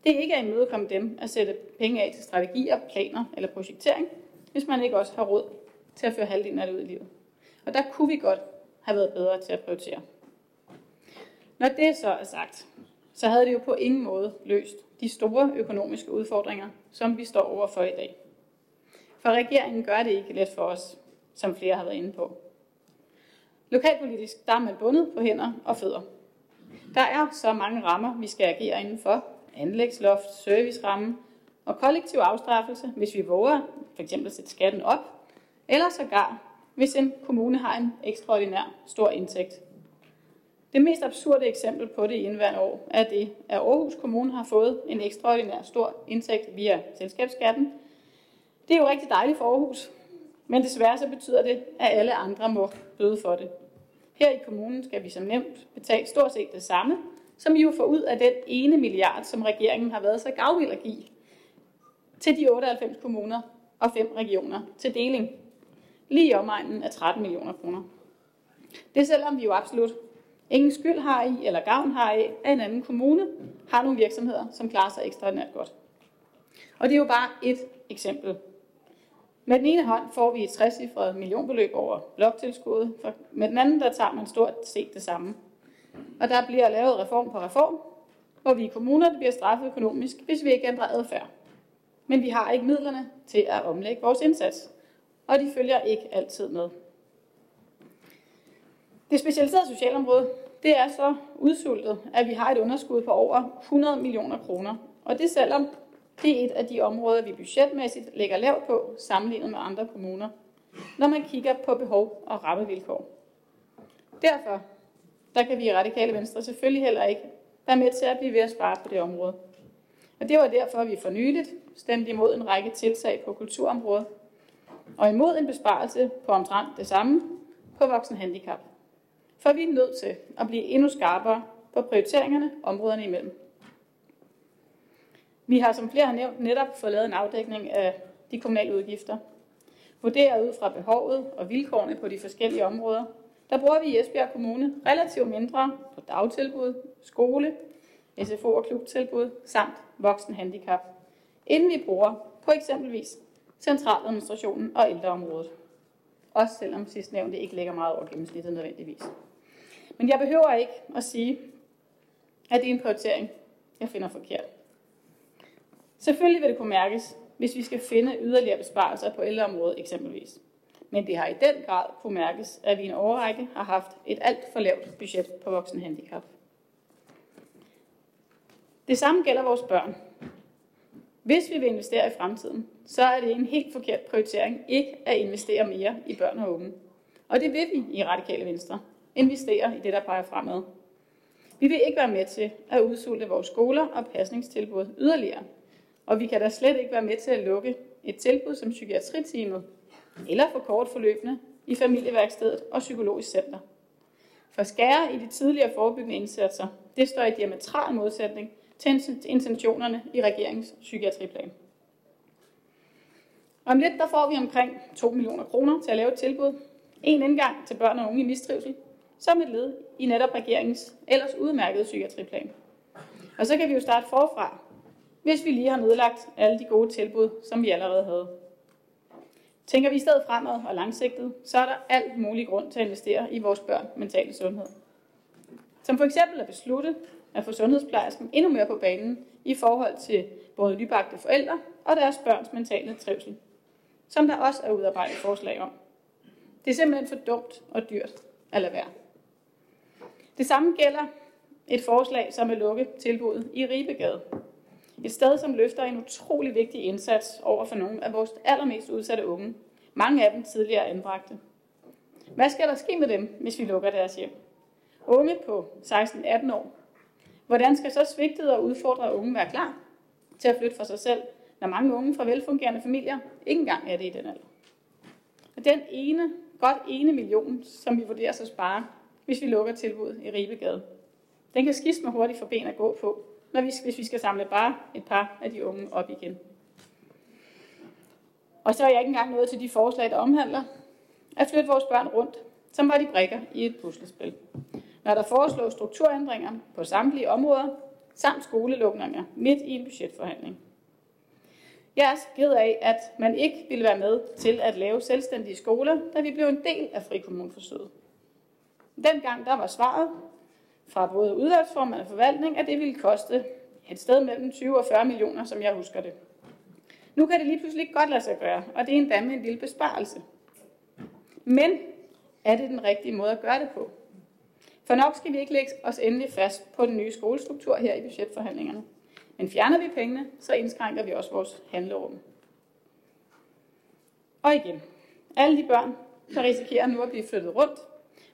[SPEAKER 7] Det er ikke at imødekomme dem at sætte penge af til strategier, planer eller projektering, hvis man ikke også har råd til at føre halvdelen af det ud i livet. Og der kunne vi godt have været bedre til at prioritere. Når det så er sagt, så havde det jo på ingen måde løst de store økonomiske udfordringer, som vi står overfor i dag. For regeringen gør det ikke let for os, som flere har været inde på. Lokalpolitisk der er man bundet på hænder og fødder. Der er så mange rammer, vi skal agere indenfor. Anlægsloft, serviceramme og kollektiv afstraffelse, hvis vi våger f.eks. at sætte skatten op, eller sågar, hvis en kommune har en ekstraordinær stor indtægt. Det mest absurde eksempel på det i indværende år er det, at Aarhus Kommune har fået en ekstraordinær stor indtægt via selskabsskatten. Det er jo rigtig dejligt for Aarhus, men desværre så betyder det, at alle andre må bøde for det. Her i kommunen skal vi som nævnt betale stort set det samme, som I jo får ud af den ene milliard, som regeringen har været så gavvild at give til de 98 kommuner og fem regioner til deling. Lige i omegnen af 13 millioner kroner. Det er selvom vi jo absolut ingen skyld har i, eller gavn har i, at en anden kommune har nogle virksomheder, som klarer sig ekstraordinært godt. Og det er jo bare et eksempel. Med den ene hånd får vi et 60 millionbeløb over bloktilskuddet, med den anden der tager man stort set det samme. Og der bliver lavet reform på reform, hvor vi i kommunerne bliver straffet økonomisk, hvis vi ikke ændrer adfærd. Men vi har ikke midlerne til at omlægge vores indsats, og de følger ikke altid med. Det specialiserede socialområde, det er så udsultet, at vi har et underskud på over 100 millioner kroner. Og det selvom det er et af de områder, vi budgetmæssigt lægger lavt på, sammenlignet med andre kommuner, når man kigger på behov og rammevilkår. Derfor der kan vi i Radikale Venstre selvfølgelig heller ikke være med til at blive ved at spare på det område. Og det var derfor, at vi for nyligt stemte imod en række tiltag på kulturområdet, og imod en besparelse på omtrent det samme på voksenhandicap. For vi er nødt til at blive endnu skarpere på prioriteringerne områderne imellem. Vi har, som flere har nævnt, netop fået lavet en afdækning af de kommunale udgifter. Vurderet ud fra behovet og vilkårene på de forskellige områder, der bruger vi i Esbjerg Kommune relativt mindre på dagtilbud, skole, SFO og klubtilbud samt voksenhandicap, inden vi bruger på eksempelvis centraladministrationen og ældreområdet. Også selvom sidstnævnte ikke ligger meget over gennemsnittet nødvendigvis. Men jeg behøver ikke at sige, at det er en prioritering, jeg finder forkert. Selvfølgelig vil det kunne mærkes, hvis vi skal finde yderligere besparelser på ældreområdet eksempelvis. Men det har i den grad kunne mærkes, at vi i en overrække har haft et alt for lavt budget på voksenhandicap. Det samme gælder vores børn. Hvis vi vil investere i fremtiden, så er det en helt forkert prioritering ikke at investere mere i børn og unge. Og det vil vi i Radikale Venstre. Investere i det, der peger fremad. Vi vil ikke være med til at udsulte vores skoler og pasningstilbud yderligere. Og vi kan da slet ikke være med til at lukke et tilbud som psykiatritimet eller for kort forløbende i familieværkstedet og psykologisk center. For skære i de tidligere forebyggende indsatser, det står i diametral modsætning til intentionerne i regeringens psykiatriplan. Om lidt der får vi omkring 2 millioner kroner til at lave et tilbud. En indgang til børn og unge i mistrivsel, som et led i netop regeringens ellers udmærkede psykiatriplan. Og så kan vi jo starte forfra, hvis vi lige har nedlagt alle de gode tilbud, som vi allerede havde. Tænker vi i stedet fremad og langsigtet, så er der alt mulig grund til at investere i vores børn mentale sundhed. Som for eksempel at beslutte at få sundhedsplejersken endnu mere på banen i forhold til både nybagte forældre og deres børns mentale trivsel, som der også er udarbejdet forslag om. Det er simpelthen for dumt og dyrt at lade være. Det samme gælder et forslag, som vil lukke tilbuddet i Ribegade. Et sted, som løfter en utrolig vigtig indsats over for nogle af vores allermest udsatte unge. Mange af dem tidligere anbragte. Hvad skal der ske med dem, hvis vi lukker deres hjem? Unge på 16-18 år. Hvordan skal så svigtede og udfordrede unge være klar til at flytte for sig selv, når mange unge fra velfungerende familier ikke engang er det i den alder? Og den ene, godt ene million, som vi vurderer at spare, hvis vi lukker tilbuddet i Ribegade, den kan skisme hurtigt for ben at gå på, når vi, hvis vi skal samle bare et par af de unge op igen. Og så er jeg ikke engang nået til de forslag, der omhandler at flytte vores børn rundt, som var de brikker i et puslespil. Når der foreslås strukturændringer på samtlige områder, samt skolelukninger midt i en budgetforhandling. Jeg er ked af, at man ikke ville være med til at lave selvstændige skoler, da vi blev en del af frikommunforsøget. Dengang der var svaret, fra både udvalgsformand og forvaltning, at det ville koste et sted mellem 20 og 40 millioner, som jeg husker det. Nu kan det lige pludselig godt lade sig gøre, og det er endda med en lille besparelse. Men Er det den rigtige måde at gøre det på? For nok skal vi ikke lægge os endelig fast på den nye skolestruktur her i budgetforhandlingerne. Men fjerner vi pengene, så indskrænker vi også vores handlerum. Og igen, alle de børn, der risikerer nu at blive flyttet rundt,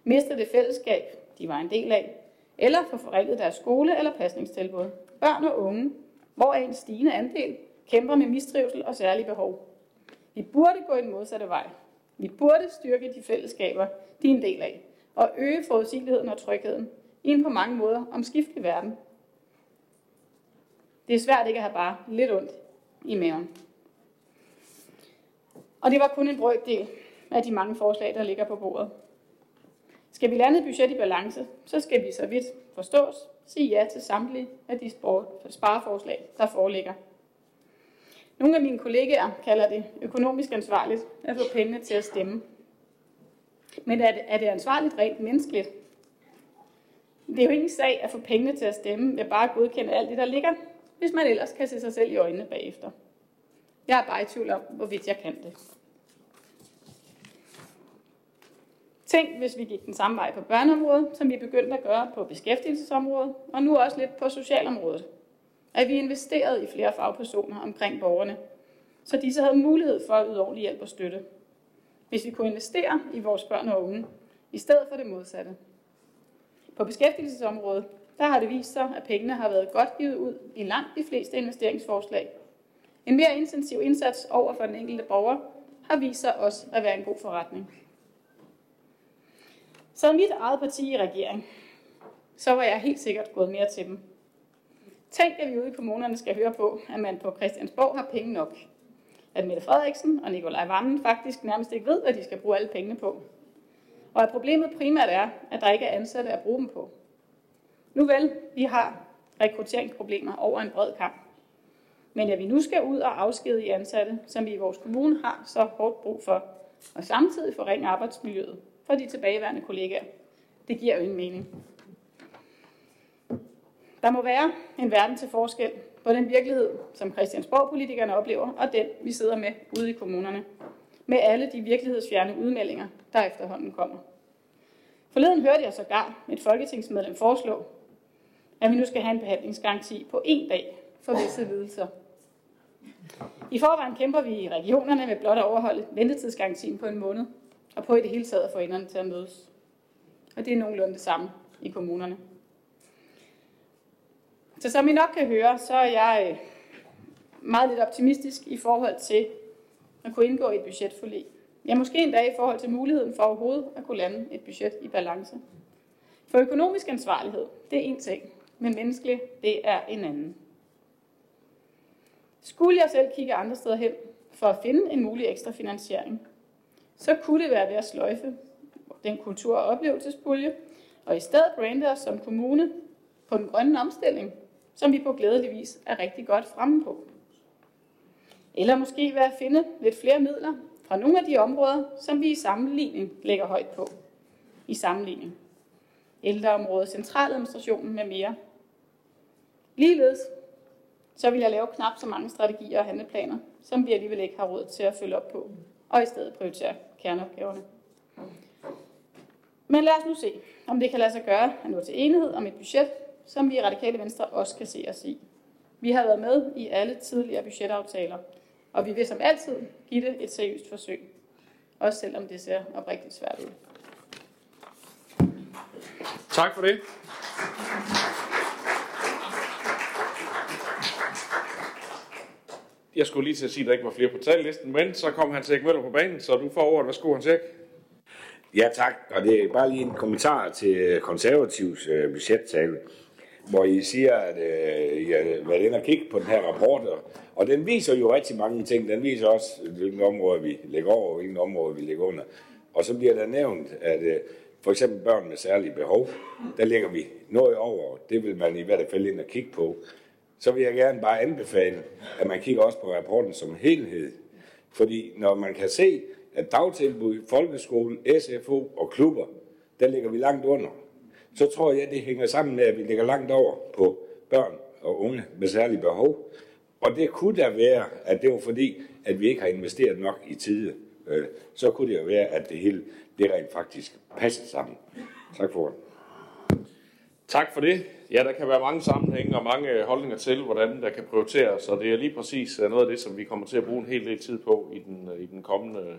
[SPEAKER 7] mister det fællesskab, de var en del af, eller får forringet deres skole eller pasningstilbud. Børn og unge, hvor en stigende andel kæmper med mistrivsel og særlige behov. Vi burde gå i modsatte vej. Vi burde styrke de fællesskaber, de er en del af, og øge forudsigeligheden og trygheden i en på mange måder omskiftelig verden. Det er svært ikke at have bare lidt ondt i maven. Og det var kun en brøkdel af de mange forslag, der ligger på bordet. Skal vi lande et budget i balance, så skal vi så vidt forstås sige ja til samtlige af de spareforslag, der foreligger. Nogle af mine kollegaer kalder det økonomisk ansvarligt at få pengene til at stemme. Men er det, er det ansvarligt rent menneskeligt? Det er jo ingen sag at få pengene til at stemme ved bare at godkende alt det, der ligger, hvis man ellers kan se sig selv i øjnene bagefter. Jeg er bare i tvivl om, hvorvidt jeg kan det. Tænk, hvis vi gik den samme vej på børneområdet, som vi begyndte at gøre på beskæftigelsesområdet, og nu også lidt på socialområdet. At vi investerede i flere fagpersoner omkring borgerne, så disse havde mulighed for at yde ordentlig hjælp og støtte. Hvis vi kunne investere i vores børn og unge, i stedet for det modsatte. På beskæftigelsesområdet, der har det vist sig, at pengene har været godt givet ud i langt de fleste investeringsforslag. En mere intensiv indsats over for den enkelte borger har vist sig også at være en god forretning. Så mit eget parti i regering, så var jeg helt sikkert gået mere til dem. Tænk, at vi ude i kommunerne skal høre på, at man på Christiansborg har penge nok. At Mette Frederiksen og Nikolaj Vammen faktisk nærmest ikke ved, hvad de skal bruge alle pengene på. Og at problemet primært er, at der ikke er ansatte at bruge dem på. Nu vel, vi har rekrutteringsproblemer over en bred kamp. Men at vi nu skal ud og afskede i ansatte, som vi i vores kommune har så hårdt brug for, og samtidig forringe arbejdsmiljøet, for de tilbageværende kollegaer. Det giver jo ingen mening. Der må være en verden til forskel på den virkelighed, som Christiansborg-politikerne oplever, og den, vi sidder med ude i kommunerne. Med alle de virkelighedsfjerne udmeldinger, der efterhånden kommer. Forleden hørte jeg sågar et folketingsmedlem foreslå, at vi nu skal have en behandlingsgaranti på én dag for visse lidelser. I forvejen kæmper vi i regionerne med blot at overholde ventetidsgarantien på en måned og på i det hele taget at få enderne til at mødes. Og det er nogenlunde det samme i kommunerne. Så som I nok kan høre, så er jeg øh, meget lidt optimistisk i forhold til at kunne indgå i et budgetforlig. Ja, måske endda i forhold til muligheden for overhovedet at kunne lande et budget i balance. For økonomisk ansvarlighed, det er en ting, men menneskelig, det er en anden. Skulle jeg selv kigge andre steder hen for at finde en mulig ekstra finansiering, så kunne det være ved at sløjfe den kultur- og oplevelsespulje, og i stedet brande os som kommune på den grønne omstilling, som vi på glædelig vis er rigtig godt fremme på. Eller måske ved at finde lidt flere midler fra nogle af de områder, som vi i sammenligning lægger højt på. I sammenligning. Ældreområdet, centraladministrationen med mere. Ligeledes så vil jeg lave knap så mange strategier og handleplaner, som vi alligevel ikke har råd til at følge op på, og i stedet prioritere kerneopgaverne. Men lad os nu se, om det kan lade sig gøre at nå til enighed om et budget, som vi i Radikale Venstre også kan se os i. Vi har været med i alle tidligere budgetaftaler, og vi vil som altid give det et seriøst forsøg. Også selvom det ser oprigtigt svært ud.
[SPEAKER 1] Tak for det. Jeg skulle lige til at sige, at der ikke var flere på tallisten, men så kom Hans Erik Møller på banen, så du får ordet. Værsgo, Hans Erik.
[SPEAKER 8] Ja, tak. Og det er bare lige en kommentar til konservativs øh, budgettale, hvor I siger, at øh, I har været inde og kigge på den her rapport, og, og den viser jo rigtig mange ting. Den viser også, hvilke områder vi lægger over, og hvilke områder vi lægger under. Og så bliver der nævnt, at øh, for eksempel børn med særlige behov, der lægger vi noget over. Det vil man i hvert fald ind og kigge på. Så vil jeg gerne bare anbefale, at man kigger også på rapporten som helhed. Fordi når man kan se, at dagtilbud, folkeskolen, SFO og klubber, der ligger vi langt under, så tror jeg, at det hænger sammen med, at vi ligger langt over på børn og unge med særlige behov. Og det kunne da være, at det var fordi, at vi ikke har investeret nok i tide. Øh, så kunne det jo være, at det hele det rent faktisk passer sammen. Tak for det.
[SPEAKER 1] Tak for det. Ja, der kan være mange sammenhænge og mange øh, holdninger til, hvordan der kan prioriteres, og det er lige præcis øh, noget af det, som vi kommer til at bruge en hel del tid på i den, øh, i den, kommende,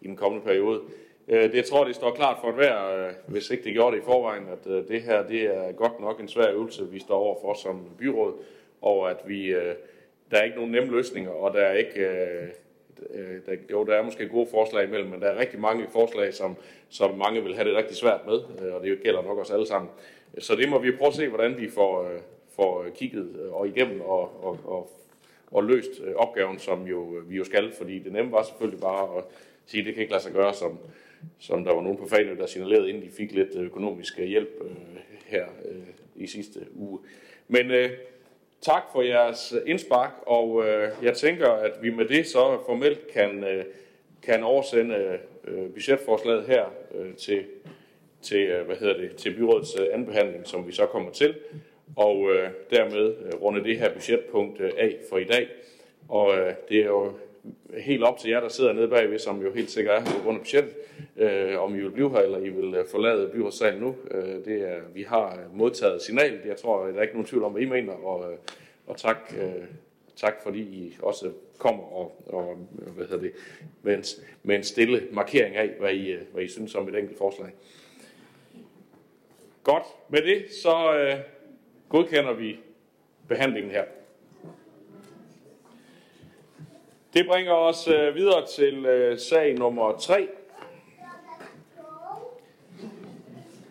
[SPEAKER 1] i den kommende periode. Det, jeg tror, det står klart for enhver, hvis ikke det gjorde det i forvejen, at det her det er godt nok en svær øvelse, vi står over for som byråd, og at vi, der er ikke nogen nemme løsninger, og der er ikke, der, jo, der er måske gode forslag imellem, men der er rigtig mange forslag, som, som mange vil have det rigtig svært med, og det gælder nok os alle sammen. Så det må vi prøve at se, hvordan vi får, øh, får kigget øh, og igennem og, og, og, og løst øh, opgaven, som jo, vi jo skal. Fordi det nemme var selvfølgelig bare at sige, at det kan ikke lade sig gøre, som, som der var nogen på Fanø, der signalerede, inden de fik lidt økonomisk hjælp øh, her øh, i sidste uge. Men øh, tak for jeres indspark, og øh, jeg tænker, at vi med det så formelt kan, øh, kan oversende øh, budgetforslaget her øh, til til, øh, hvad hedder det, til byrådets øh, anbehandling, som vi så kommer til, og øh, dermed øh, runde det her budgetpunkt af for i dag. Og øh, det er jo helt op til jer, der sidder nede bagved, som jo helt sikkert er på grund af budgettet, øh, om I vil blive her, eller I vil forlade byrådssalen nu. Øh, det er, vi har modtaget signal, det jeg tror, der er ikke nogen tvivl om, hvad I mener, og, og tak, øh, tak fordi I også kommer og, og hvad hedder det, med, en, med en stille markering af, hvad I, hvad I synes om et enkelt forslag. Godt. Med det, så øh, godkender vi behandlingen her. Det bringer os øh, videre til øh, sag nummer 3,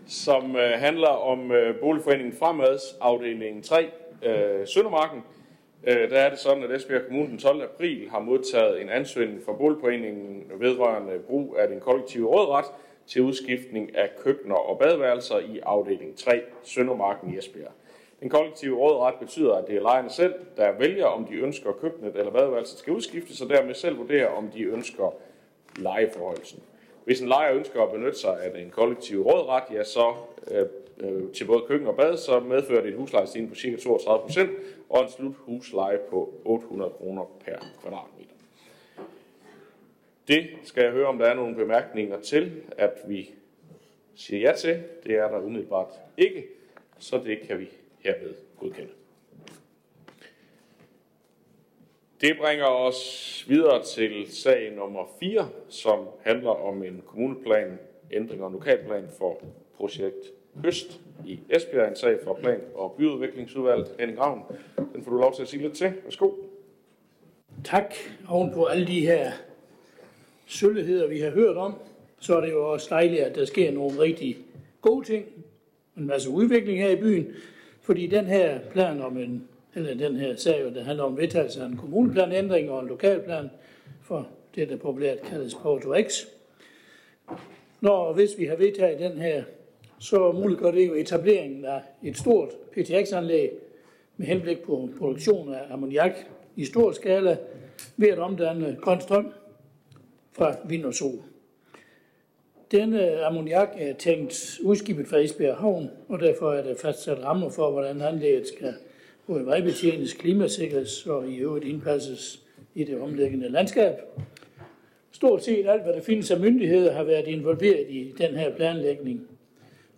[SPEAKER 1] som øh, handler om øh, Boligforeningen Fremads, afdelingen 3, øh, Søndermarken. Øh, der er det sådan, at Esbjerg Kommune den 12. april har modtaget en ansøgning fra Boligforeningen vedrørende brug af den kollektive rådret, til udskiftning af køkkener og badeværelser i afdeling 3, Søndermarken i Esbjerg. Den kollektive rådret betyder, at det er lejerne selv, der vælger, om de ønsker køkkenet eller badeværelset skal udskiftes, og dermed selv vurderer, om de ønsker lejeforholdelsen. Hvis en lejer ønsker at benytte sig af den kollektive rådret, ja, så øh, øh, til både køkken og bad, så medfører det en huslejestigning på ca. 32 procent og en slut husleje på 800 kroner per kvadratmeter. Det skal jeg høre, om der er nogle bemærkninger til, at vi siger ja til. Det er der umiddelbart ikke, så det kan vi hermed godkende. Det bringer os videre til sag nummer 4, som handler om en kommuneplan, ændring og lokalplan for projekt Høst i Esbjerg, en sag fra plan- og byudviklingsudvalget. Henning Ravn, den får du lov til at sige lidt til. Værsgo.
[SPEAKER 9] Tak. Oven på alle de her sølvheder, vi har hørt om, så er det jo også dejligt, at der sker nogle rigtig gode ting, en masse udvikling her i byen, fordi den her plan om en, eller den her sag, der handler om vedtagelse af en kommuneplanændring og en lokalplan for det, der populært kaldes Porto X. Når hvis vi har vedtaget den her, så muliggør det jo etableringen af et stort PTX-anlæg med henblik på produktion af ammoniak i stor skala ved at omdanne grøn strøm fra vind og sol. Denne ammoniak er tænkt udskibet fra Esbjerg Havn, og derfor er der fastsat rammer for, hvordan anlægget skal både vejbetjenes, klimasikres og i øvrigt indpasses i det omliggende landskab. Stort set alt, hvad der findes af myndigheder, har været involveret i den her planlægning,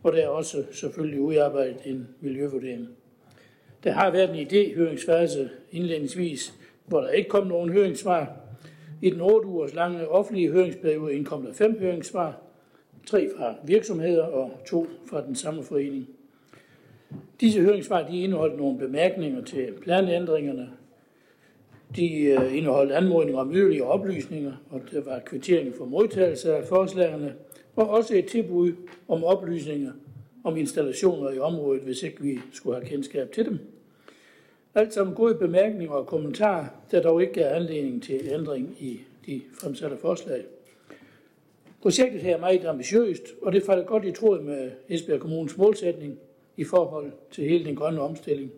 [SPEAKER 9] og der er også selvfølgelig udarbejdet en miljøvurdering. Der har været en idéhøringsfase indledningsvis, hvor der ikke kom nogen høringssvar, i den 8 ugers lange offentlige høringsperiode indkom der fem høringssvar, tre fra virksomheder og to fra den samme forening. Disse høringssvar de indeholdt nogle bemærkninger til planændringerne. De øh, indeholdt anmodninger om yderligere oplysninger, og der var kvittering for modtagelse af forslagene, og også et tilbud om oplysninger om installationer i området, hvis ikke vi skulle have kendskab til dem. Alt sammen gode bemærkninger og kommentarer, der dog ikke er anledning til ændring i de fremsatte forslag. Projektet her er meget ambitiøst, og det falder godt i tråd med Esbjerg Kommunes målsætning i forhold til hele den grønne omstilling.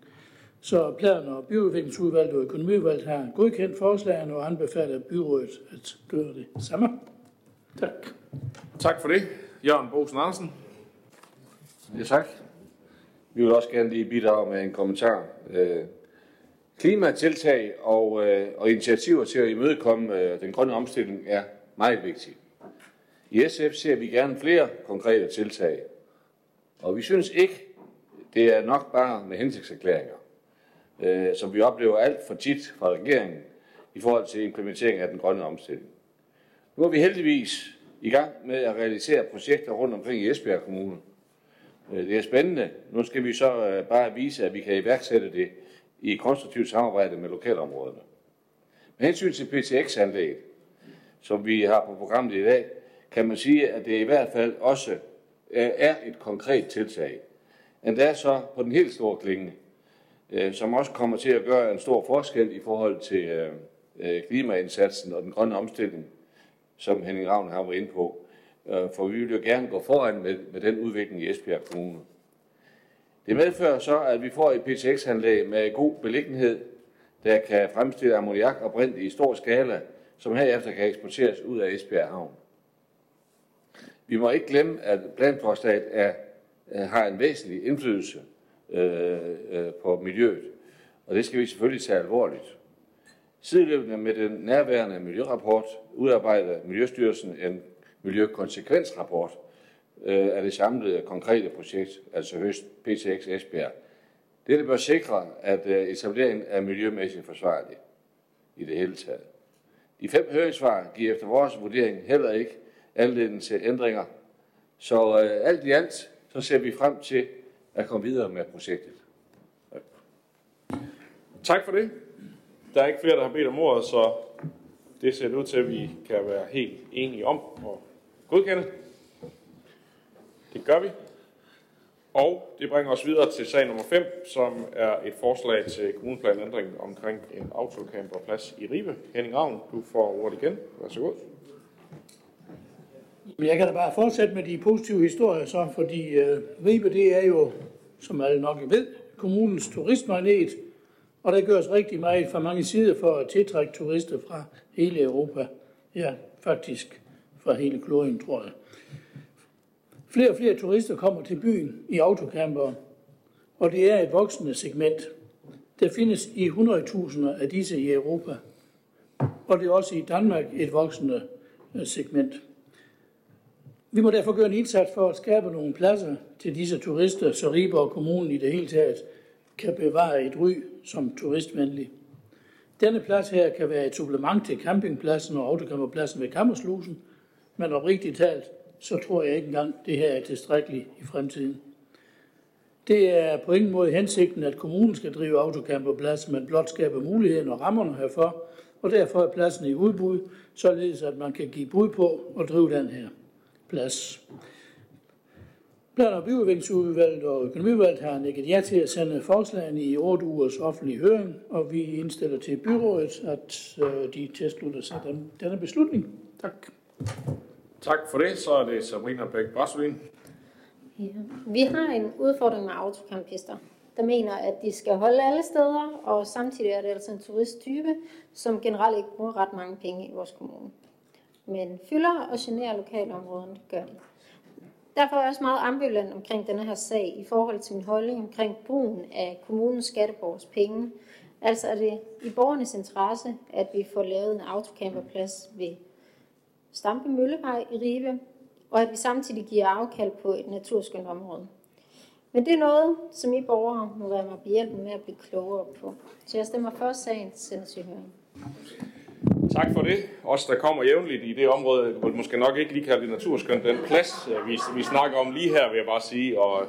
[SPEAKER 9] Så plan- og byudviklingsudvalget og økonomiudvalget har godkendt forslagene og anbefaler byrådet at gøre det samme. Tak.
[SPEAKER 1] Tak for det. Jørgen Bosen Andersen.
[SPEAKER 10] Ja, tak. Vi vil også gerne lige bidrage med en kommentar. Klimatiltag og, øh, og initiativer til at imødekomme øh, den grønne omstilling er meget vigtige. I SF ser vi gerne flere konkrete tiltag, og vi synes ikke, det er nok bare med hensigtserklæringer, øh, som vi oplever alt for tit fra regeringen i forhold til implementering af den grønne omstilling. Nu er vi heldigvis i gang med at realisere projekter rundt omkring i Esbjerg Kommune. Øh, det er spændende. Nu skal vi så øh, bare vise, at vi kan iværksætte det i konstruktivt samarbejde med lokalområderne. Med hensyn til PTX-anlægget, som vi har på programmet i dag, kan man sige, at det i hvert fald også øh, er et konkret tiltag. Endda så på den helt store klinge, øh, som også kommer til at gøre en stor forskel i forhold til øh, klimaindsatsen og den grønne omstilling, som Henning Ravn har været inde på. For vi vil jo gerne gå foran med, med den udvikling i Esbjerg Kommune. Det medfører så, at vi får et PTX-anlæg med god beliggenhed, der kan fremstille ammoniak og brint i stor skala, som herefter kan eksporteres ud af Esbjerg Havn. Vi må ikke glemme, at planforslaget er, øh, har en væsentlig indflydelse øh, øh, på miljøet, og det skal vi selvfølgelig tage alvorligt. Sideløbende med den nærværende miljørapport udarbejder Miljøstyrelsen en miljøkonsekvensrapport, øh, af det samlede konkrete projekt, altså Høst PTX Esbjerg. Dette bør sikre, at øh, etableringen er miljømæssigt forsvarlig i det hele taget. De fem høringssvar giver efter vores vurdering heller ikke anledning til ændringer. Så øh, alt i alt, så ser vi frem til at komme videre med projektet.
[SPEAKER 1] Tak for det. Der er ikke flere, der har bedt om ordet, så det ser ud til, at vi kan være helt enige om og godkende. Det gør vi. Og det bringer os videre til sag nummer 5, som er et forslag til kommuneplanændring omkring en autocamperplads i Ribe. Henning Ravn, du får ordet igen. Vær så god.
[SPEAKER 9] Jeg kan da bare fortsætte med de positive historier så, fordi øh, Ribe det er jo, som alle nok ved, kommunens turistmagnet, og der gøres rigtig meget fra mange sider for at tiltrække turister fra hele Europa. Ja, faktisk fra hele kloden, tror jeg. Flere og flere turister kommer til byen i autocamper, og det er et voksende segment. Der findes i 100.000 af disse i Europa, og det er også i Danmark et voksende øh, segment. Vi må derfor gøre en indsats for at skabe nogle pladser til disse turister, så Ribe og kommunen i det hele taget kan bevare et ry som turistvenlig. Denne plads her kan være et supplement til campingpladsen og autocamperpladsen ved Kammerslusen, men oprigtigt talt, så tror jeg ikke engang, det her er tilstrækkeligt i fremtiden. Det er på ingen måde hensigten, at kommunen skal drive autocamperplads, men blot skabe muligheden og rammerne herfor, og derfor er pladsen i udbud, således at man kan give bud på og drive den her plads. Plan- og byudviklingsudvalget og økonomiudvalget har nikket ja til at sende forslagene i 8 ugers offentlig høring, og vi indstiller til byrådet, at øh, de tilslutter sig den, denne beslutning. Tak.
[SPEAKER 1] Tak for det. Så er det Sabrina Bæk Brasvin.
[SPEAKER 6] Ja. Vi har en udfordring med autocampister, der mener, at de skal holde alle steder, og samtidig er det altså en turisttype, som generelt ikke bruger ret mange penge i vores kommune. Men fylder og generer lokalområderne, gør de. Derfor er jeg også meget ambivalent omkring denne her sag i forhold til min holdning omkring brugen af kommunens skatteborgers penge. Altså er det i borgernes interesse, at vi får lavet en autocamperplads ved Stampe Møllevej i Ribe, og at vi samtidig giver afkald på et naturskønt område. Men det er noget, som I borgere må være mig behjælpen med at blive klogere på. Så jeg stemmer for sagen sendes høring.
[SPEAKER 1] Tak for det. Os, der kommer jævnligt i det område, vil måske nok ikke lige kalde det naturskønt, den plads, øh, vi, vi snakker om lige her, vil jeg bare sige. Og,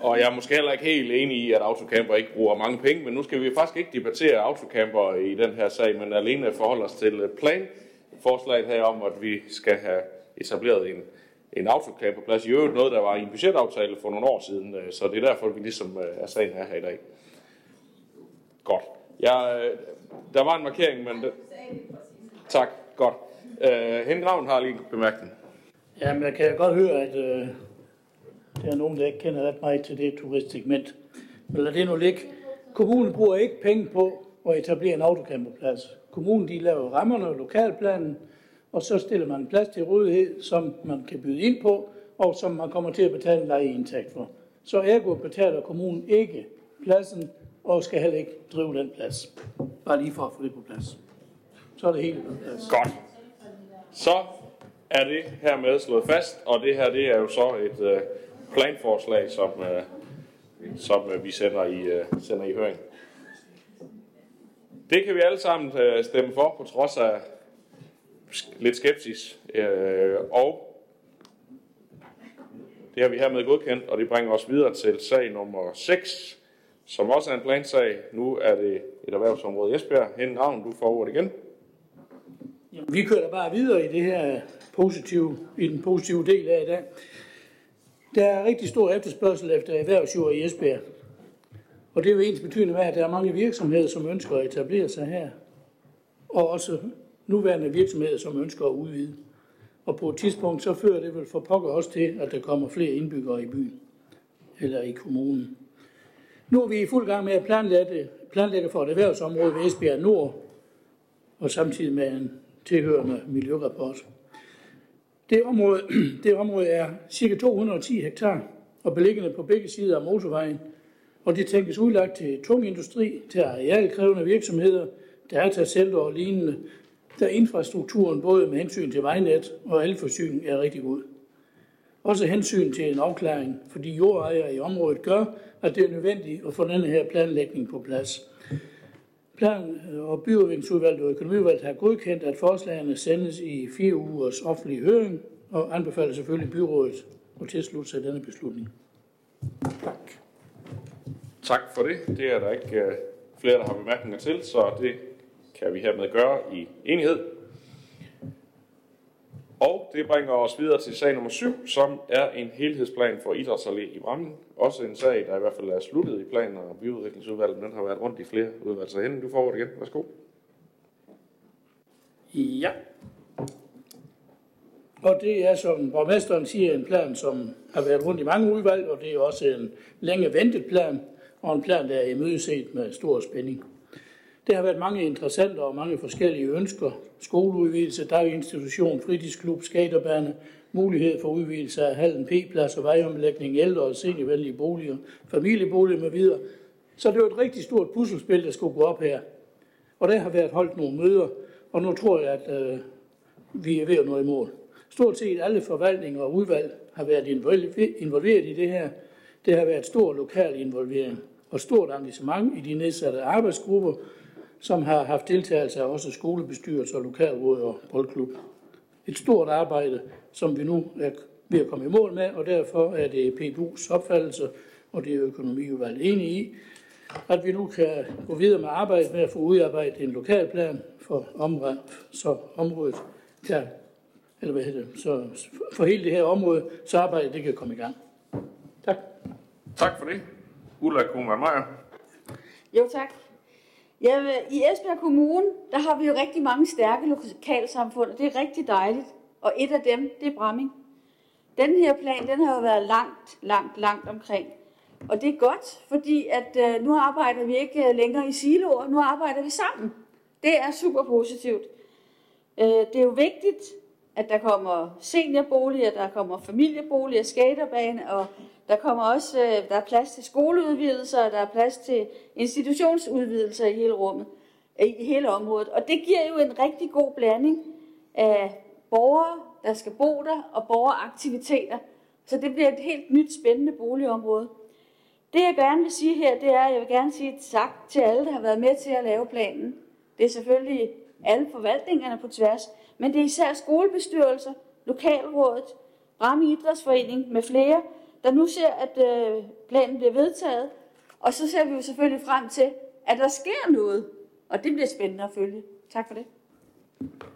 [SPEAKER 1] og jeg er måske heller ikke helt enig i, at autocamper ikke bruger mange penge, men nu skal vi faktisk ikke debattere autocamper i den her sag, men alene forholde os til øh, plan forslaget her om, at vi skal have etableret en, en autocamp på plads. I øvrigt noget, der var i en budgetaftale for nogle år siden, øh, så det er derfor, vi ligesom øh, er sagen her, her i dag. Godt. Jeg, øh, der var en markering, men... Det... Tak, godt. Øh, Henrik Ravn har lige en bemærkning.
[SPEAKER 9] Ja, men jeg kan godt høre, at øh, der er nogen, der ikke kender ret meget til det turistsegment. Men lad det nu ligge. Kommunen bruger ikke penge på at etablere en autocamperplads. Kommunen de laver rammerne og lokalplanen, og så stiller man en plads til rådighed, som man kan byde ind på, og som man kommer til at betale en lejeindtægt for. Så ergo betaler kommunen ikke pladsen, og skal heller ikke drive den plads. Bare lige for at få det på plads. Så er det helt på plads.
[SPEAKER 1] Godt. Så er det hermed slået fast, og det her det er jo så et øh, planforslag, som, øh, som øh, vi sender i, øh, sender i høring. Det kan vi alle sammen øh, stemme for, på trods af lidt skepsis. Øh, og det har vi hermed godkendt, og det bringer os videre til sag nummer 6, som også er en plansag. Nu er det et erhvervsområde i Esbjerg. Hende Ravn, du får ordet igen.
[SPEAKER 9] Jamen, vi kører da bare videre i det her positive, i den positive del af i dag. Der er rigtig stor efterspørgsel efter erhvervsjord i Esbjerg. Og det er jo ens betydende med, at der er mange virksomheder, som ønsker at etablere sig her. Og også nuværende virksomheder, som ønsker at udvide. Og på et tidspunkt, så fører det vel for pokker også til, at der kommer flere indbyggere i byen. Eller i kommunen. Nu er vi i fuld gang med at planlægge, planlægge for et erhvervsområde ved Esbjerg Nord, og samtidig med en tilhørende miljørapport. Det område, [CLEARS THROAT] det område er ca. 210 hektar og beliggende på begge sider af motorvejen, og det tænkes udlagt til tung industri, til arealkrævende virksomheder, datacenter og lignende, der infrastrukturen både med hensyn til vejnet og elforsyning er rigtig god. Også hensyn til en afklaring, fordi jordejere i området gør, at det er nødvendigt at få denne her planlægning på plads. Plan- og byudviklingsudvalget og økonomiudvalget har godkendt, at forslagene sendes i fire ugers offentlig høring, og anbefaler selvfølgelig byrådet at tilslutte sig denne beslutning. Tak.
[SPEAKER 1] Tak for det. Det er der ikke øh, flere, der har bemærkninger til, så det kan vi hermed gøre i enighed. Og det bringer os videre til sag nummer 7, som er en helhedsplan for Idrætsallé i Brammen. Også en sag, der i hvert fald er sluttet i planen og byudviklingsudvalget, men den har været rundt i flere udvalg. Så Henning, du får ordet igen. Værsgo.
[SPEAKER 9] Ja. Og det er, som borgmesteren siger, en plan, som har været rundt i mange udvalg, og det er også en længe ventet plan, og en plan, der er imødeset med stor spænding. Det har været mange interessante og mange forskellige ønsker. Skoleudvidelse, daginstitution, fritidsklub, skaterbane, mulighed for udvidelse af hallen P-plads og vejomlægning, ældre og seniorvenlige boliger, familieboliger med videre. Så det var et rigtig stort puslespil, der skulle gå op her. Og der har været holdt nogle møder, og nu tror jeg, at øh, vi er ved at nå i mål. Stort set alle forvaltninger og udvalg har været involveret i det her. Det har været stor lokal involvering og stort engagement i de nedsatte arbejdsgrupper, som har haft deltagelse af også skolebestyrelser, lokalråd og boldklub. Et stort arbejde, som vi nu er ved at komme i mål med, og derfor er det PBU's opfattelse, og det er økonomiudvalget enige i, at vi nu kan gå videre med arbejdet med at få udarbejdet en lokalplan for området, så området kan, eller hvad hedder det, så for hele det her område, så arbejdet det kan komme i gang. Tak.
[SPEAKER 1] Tak for det. Ulla Kuhlmann Meier.
[SPEAKER 11] Jo, tak. Ja, I Esbjerg Kommune, der har vi jo rigtig mange stærke lokalsamfund, og det er rigtig dejligt. Og et af dem, det er Bramming. Den her plan, den har jo været langt, langt, langt omkring. Og det er godt, fordi at uh, nu arbejder vi ikke øh, længere i siloer, nu arbejder vi sammen. Det er super positivt. Uh, det er jo vigtigt, at der kommer seniorboliger, der kommer familieboliger, skaterbane, og der kommer også øh, der er plads til skoleudvidelser, og der er plads til institutionsudvidelser i hele rummet, i hele området. Og det giver jo en rigtig god blanding af borgere, der skal bo der, og borgeraktiviteter. Så det bliver et helt nyt spændende boligområde. Det jeg gerne vil sige her, det er, at jeg vil gerne sige tak til alle, der har været med til at lave planen. Det er selvfølgelig alle forvaltningerne på tværs, men det er især skolebestyrelser, lokalrådet, Bramme Idrætsforening med flere, der nu ser, at øh, planen bliver vedtaget. Og så ser vi jo selvfølgelig frem til, at der sker noget. Og det bliver spændende at følge. Tak for det.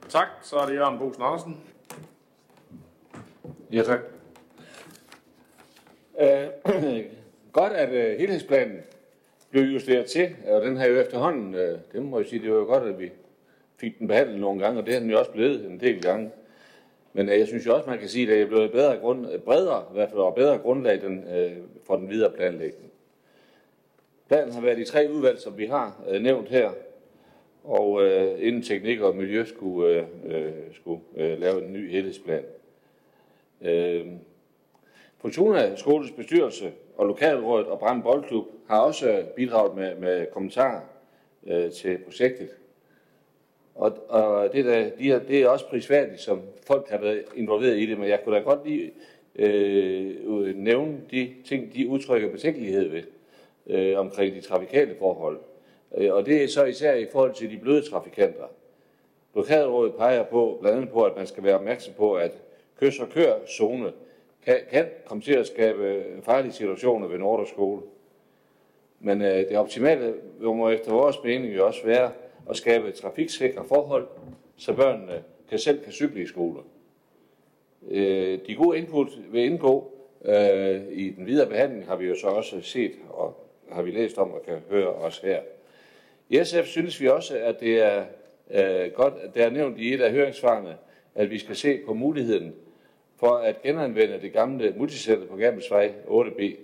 [SPEAKER 1] Tak. Så er det Jørgen Bosen Andersen.
[SPEAKER 10] Ja, tak. Uh, [CLEARS THROAT] godt, at uh, helhedsplanen blev justeret til, og den har jo efterhånden, uh, det må jeg sige, det var jo godt, at vi fik den behandlet nogle gange, og det er den jo også blevet en del gange. Men øh, jeg synes jo også, man kan sige, at det er blevet bedre grund, øh, bredere, i hvert fald og bedre grundlag den, øh, for den videre planlægning. Planen har været i tre udvalg, som vi har øh, nævnt her, og øh, inden teknik og miljø skulle, øh, øh skulle øh, lave en ny helhedsplan. Øh, Fortuna Skoles bestyrelse og Lokalrådet og Brand Boldklub har også bidraget med, med kommentarer øh, til projektet. Og, og det, der, de er, det er også prisværdigt, som folk har været involveret i det, men jeg kunne da godt lige øh, nævne de ting, de udtrykker betænkelighed ved øh, omkring de trafikale forhold. Øh, og det er så især i forhold til de bløde trafikanter. Lokalrådet peger på, blandt andet på, at man skal være opmærksom på, at kys- og kør-zone kan, kan komme til at skabe farlige situationer ved Nordre Skole. Men øh, det optimale må efter vores mening jo også være at skabe trafiksikre forhold, så børnene kan selv kan cykle i skole. Øh, de gode input vil indgå øh, i den videre behandling, har vi jo så også set og har vi læst om og kan høre os her. I SF synes vi også, at det er øh, godt, at det er nævnt i et af høringssvarene, at vi skal se på muligheden for at genanvende det gamle multicenter på Gabelsvej 8B.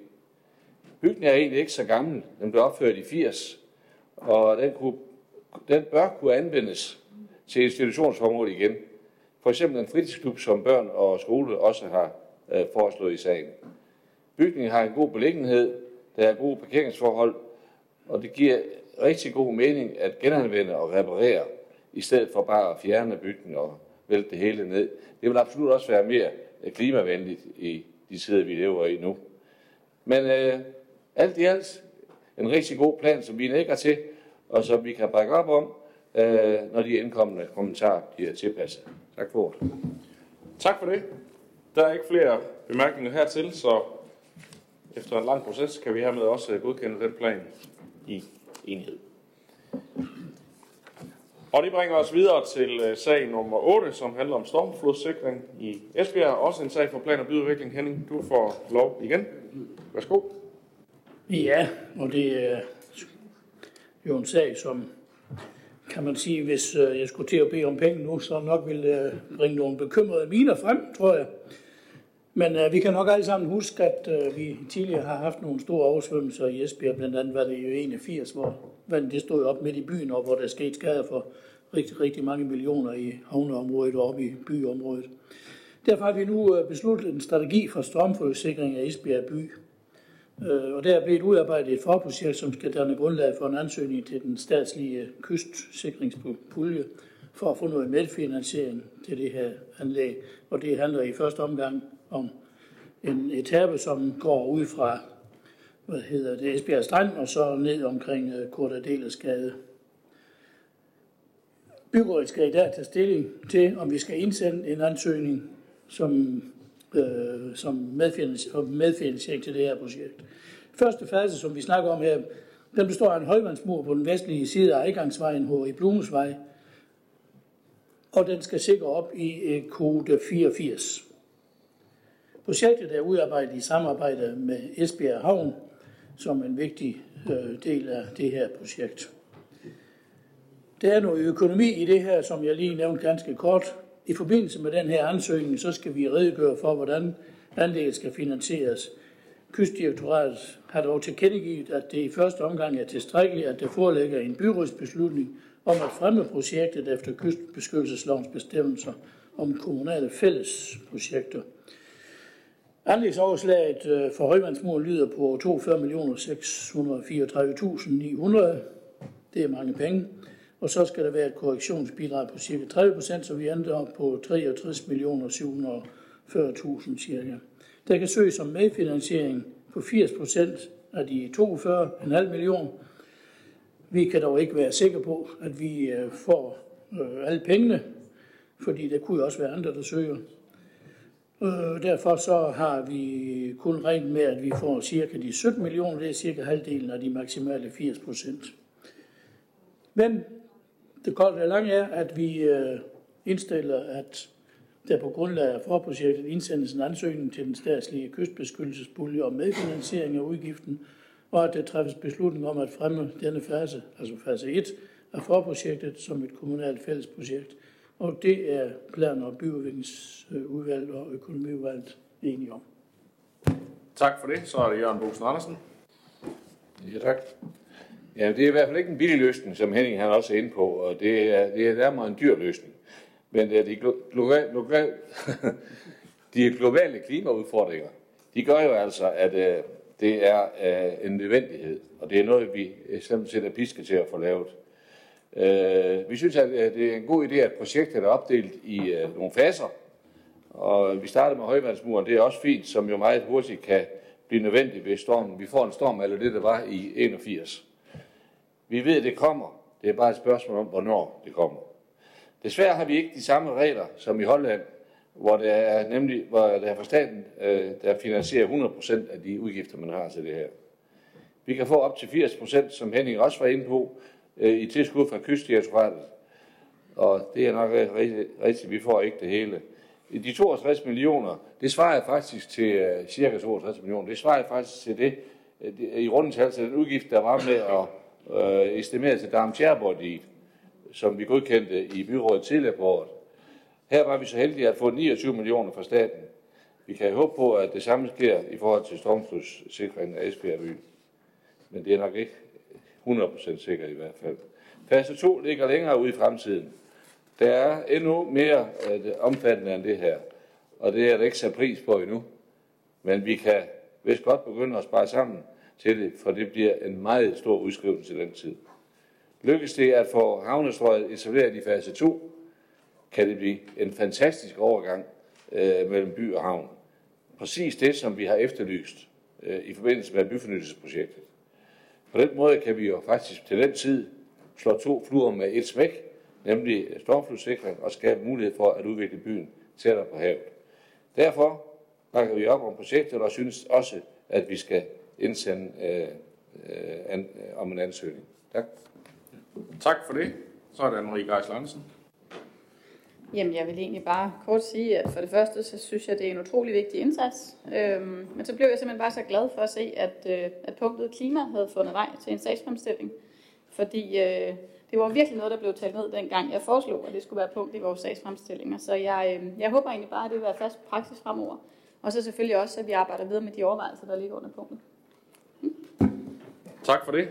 [SPEAKER 10] Bygningen er egentlig ikke så gammel. Den blev opført i 80, og den, kunne, den bør kunne anvendes til institutionsformål igen. For eksempel en fritidsklub, som børn og skole også har øh, foreslået i sagen. Bygningen har en god beliggenhed, der er gode parkeringsforhold, og det giver rigtig god mening at genanvende og reparere, i stedet for bare at fjerne bygningen og vælte det hele ned. Det vil absolut også være mere øh, klimavenligt i de tider, vi lever i nu. Men øh, alt i alt en rigtig god plan, som vi nækker til, og som vi kan bakke op om, øh, når de indkommende kommentarer bliver tilpasset. Tak for ordet.
[SPEAKER 1] Tak for det. Der er ikke flere bemærkninger hertil, så efter en lang proces kan vi hermed også godkende den plan i enhed. Og det bringer os videre til øh, sag nummer 8, som handler om stormflodssikring i Esbjerg. Også en sag for plan og byudvikling. Henning, du får lov igen. Værsgo.
[SPEAKER 9] Ja, og det er jo en sag, som kan man sige, hvis øh, jeg skulle til at bede om penge nu, så nok ville øh, bringe nogle bekymrede miner frem, tror jeg. Men uh, vi kan nok alle sammen huske, at uh, vi tidligere har haft nogle store oversvømmelser i Esbjerg. Blandt andet var det jo 81, hvor vandet det stod op midt i byen, og hvor der skete skader for rigtig, rigtig mange millioner i havneområdet og oppe i byområdet. Derfor har vi nu uh, besluttet en strategi for stormforsikring af Esbjerg by. Øh, og der er blevet udarbejdet et forprojekt, som skal danne grundlag for en ansøgning til den statslige kystsikringspulje for at få noget medfinansiering til det her anlæg. Og det handler i første omgang om en etape, som går ud fra hvad hedder det, Esbjerg Strand, og så ned omkring øh, uh, Kort Gade. Byrådet skal i dag tage stilling til, om vi skal indsende en ansøgning som, øh, som medfinansiering, medfinansiering til det her projekt. Første fase, som vi snakker om her, den består af en højvandsmur på den vestlige side af adgangsvejen i Blumesvej, og den skal sikre op i øh, kode 84. Projektet er udarbejdet i samarbejde med Esbjerg Havn som en vigtig øh, del af det her projekt. Der er noget økonomi i det her, som jeg lige nævnte ganske kort. I forbindelse med den her ansøgning, så skal vi redegøre for, hvordan anlægget skal finansieres. Kystdirektoratet har dog tilkendegivet, at det i første omgang er tilstrækkeligt, at der foreligger en byrådsbeslutning om at fremme projektet efter kystbeskyttelseslovens bestemmelser om kommunale fællesprojekter. Anlægsoverslaget øh, for højvandsmur lyder på 42.634.900. Det er mange penge. Og så skal der være et korrektionsbidrag på cirka 30 procent, så vi ender op på 63.740.000 cirka. Der kan søges om medfinansiering på 80 procent af de 42,5 millioner. Vi kan dog ikke være sikre på, at vi øh, får øh, alle pengene, fordi der kunne også være andre, der søger. Øh, derfor så har vi kun regnet med, at vi får cirka de 17 millioner, det er cirka halvdelen af de maksimale 80 procent. Men det korte og lange er, at vi øh, indstiller, at der på grundlag af forprojektet indsendes en ansøgning til den statslige kystbeskyttelsespulje om medfinansiering af udgiften, og at der træffes beslutning om at fremme denne fase, altså fase 1 af forprojektet, som et kommunalt fællesprojekt – og det er plan- og byudviklingsudvalget og økonomiudvalget enige om.
[SPEAKER 1] Tak for det. Så er det Jørgen Bosen Andersen.
[SPEAKER 10] Ja, tak. Ja, det er i hvert fald ikke en billig løsning, som Henning han også er inde på, og det er, det er nærmere en dyr løsning. Men det de, globale, globale, [LAUGHS] de globale klimaudfordringer, de gør jo altså, at øh, det er øh, en nødvendighed, og det er noget, vi øh, simpelthen er pisket til at få lavet. Øh, vi synes, at øh, det er en god idé, at projektet er opdelt i øh, nogle faser. Og vi starter med højvandsmuren. Det er også fint, som jo meget hurtigt kan blive nødvendigt ved stormen. Vi får en storm, eller det, der var i 81. Vi ved, at det kommer. Det er bare et spørgsmål om, hvornår det kommer. Desværre har vi ikke de samme regler som i Holland, hvor det er nemlig hvor det er for staten, øh, der finansierer 100% af de udgifter, man har til det her. Vi kan få op til 80%, som Henning også var inde på, øh, i tilskud fra kystdirektoratet. Og det er nok rigtigt, vi får ikke det hele. De 62 millioner, det svarer faktisk til øh, cirka 62 millioner. Det svarer faktisk til det, i rundetal til den udgift, der var med at øh, estimeret til Darm som vi godkendte i byrådet tidligere på året. Her var vi så heldige at få 29 millioner fra staten. Vi kan håbe på, at det samme sker i forhold til stormflodssikringen af Esbjerg by. Men det er nok ikke 100% sikkert i hvert fald. Fase 2 ligger længere ude i fremtiden. Der er endnu mere uh, omfattende end det her, og det er der ikke sat pris på endnu. Men vi kan vist godt begynde at spare sammen til det, for det bliver en meget stor udskrivelse til den tid. Lykkes det at få havnestrøget etableret i fase 2, kan det blive en fantastisk overgang øh, mellem by og havn. Præcis det, som vi har efterlyst øh, i forbindelse med byfornyelsesprojektet. På den måde kan vi jo faktisk til den tid slå to fluer med et smæk, nemlig stormflodssikring og skabe mulighed for at udvikle byen tættere på havet. Derfor bakker vi op om projektet og synes også, at vi skal indsende øh, øh, an, øh, om en ansøgning. Tak.
[SPEAKER 1] Tak for det. Så er det Anne-Marie Geis Lansen.
[SPEAKER 7] Jamen, jeg vil egentlig bare kort sige, at for det første, så synes jeg, det er en utrolig vigtig indsats. Øhm, men så blev jeg simpelthen bare så glad for at se, at, øh, at punktet klima havde fundet vej til en sagsfremstilling. Fordi øh, det var virkelig noget, der blev talt ned dengang jeg foreslog, at det skulle være punkt i vores sagsfremstillinger. Så jeg, øh, jeg håber egentlig bare, at det vil være fast praksis fremover. Og så selvfølgelig også, at vi arbejder videre med de overvejelser, der ligger under punktet.
[SPEAKER 1] Tak for det.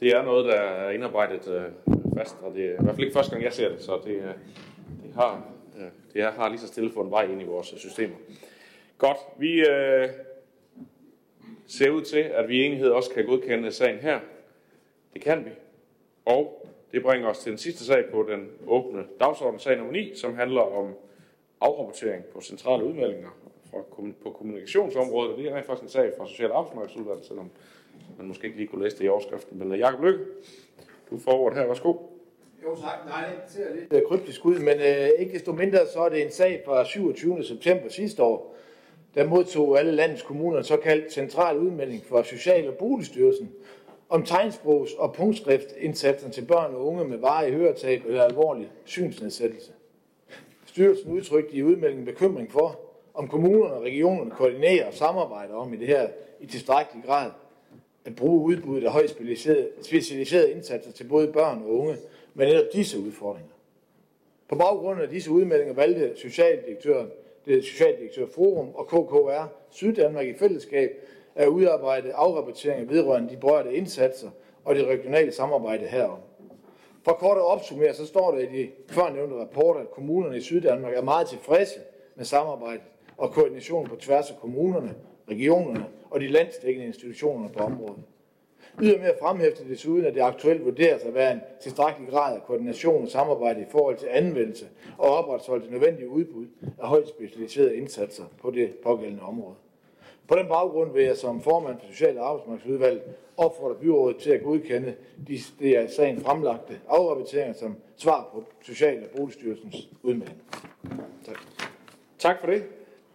[SPEAKER 1] Det er noget, der er indarbejdet øh, fast, og det er i hvert fald ikke første gang, jeg ser det, så det, øh, det, har, øh, det er, har lige så stille fået en vej ind i vores øh, systemer. Godt, vi øh, ser ud til, at vi i enighed også kan godkende sagen her. Det kan vi. Og det bringer os til den sidste sag på den åbne dagsorden, sag nummer 9, som handler om afrapportering på centrale udmeldinger fra, på kommunikationsområdet. Det er faktisk en sag fra Social- og Arbejdsmarkedsudvalget, selvom man måske ikke lige kunne læse det i overskriften. Men Jacob Lykke, du får ordet her. Værsgo.
[SPEAKER 3] Jo tak. Nej, det ser lidt øh, kryptisk ud, men øh, ikke desto mindre så er det en sag fra 27. september sidste år, der modtog alle landets kommuner en såkaldt central udmelding fra Social- og Boligstyrelsen om tegnsprogs- og punktskrift-indsatsen til børn og unge med varig høretab eller alvorlig synsnedsættelse. Styrelsen udtrykte i udmeldingen bekymring for, om kommunerne og regionerne koordinerer og samarbejder om i det her i tilstrækkelig grad at bruge udbuddet af højt specialiserede, specialiserede indsatser til både børn og unge med netop disse udfordringer. På baggrund af disse udmeldinger valgte Socialdirektøren, det Socialdirektør Forum og KKR Syddanmark i fællesskab at udarbejde afrapporteringer vedrørende de berørte indsatser og det regionale samarbejde herom. For kort at opsummere, så står der i de førnævnte rapporter, at kommunerne i Syddanmark er meget tilfredse med samarbejdet og koordination på tværs af kommunerne, regionerne og de landsdækkende institutioner på området. Ydermere fremhæfter desuden, at det aktuelt vurderes at være en tilstrækkelig grad af koordination og samarbejde i forhold til anvendelse og opretholdelse nødvendige udbud af højt specialiserede indsatser på det pågældende område. På den baggrund vil jeg som formand for Social- og Arbejdsmarkedsudvalget opfordre byrådet til at godkende de, de af sagen fremlagte afrapporteringer som svar på Social- og Boligstyrelsens udmelding.
[SPEAKER 1] Tak. Tak for det.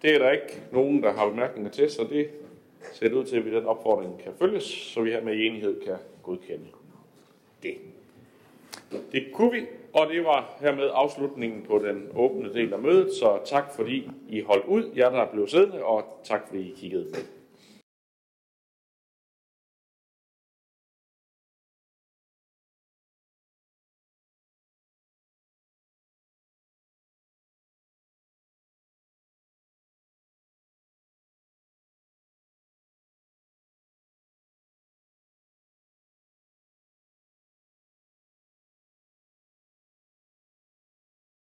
[SPEAKER 1] Det er der ikke nogen, der har bemærkninger til, så det ser ud til, at den opfordring kan følges, så vi her med enighed kan godkende det. Det kunne vi, og det var hermed afslutningen på den åbne del af mødet, så tak fordi I holdt ud, jer der blev siddende, og tak fordi I kiggede med.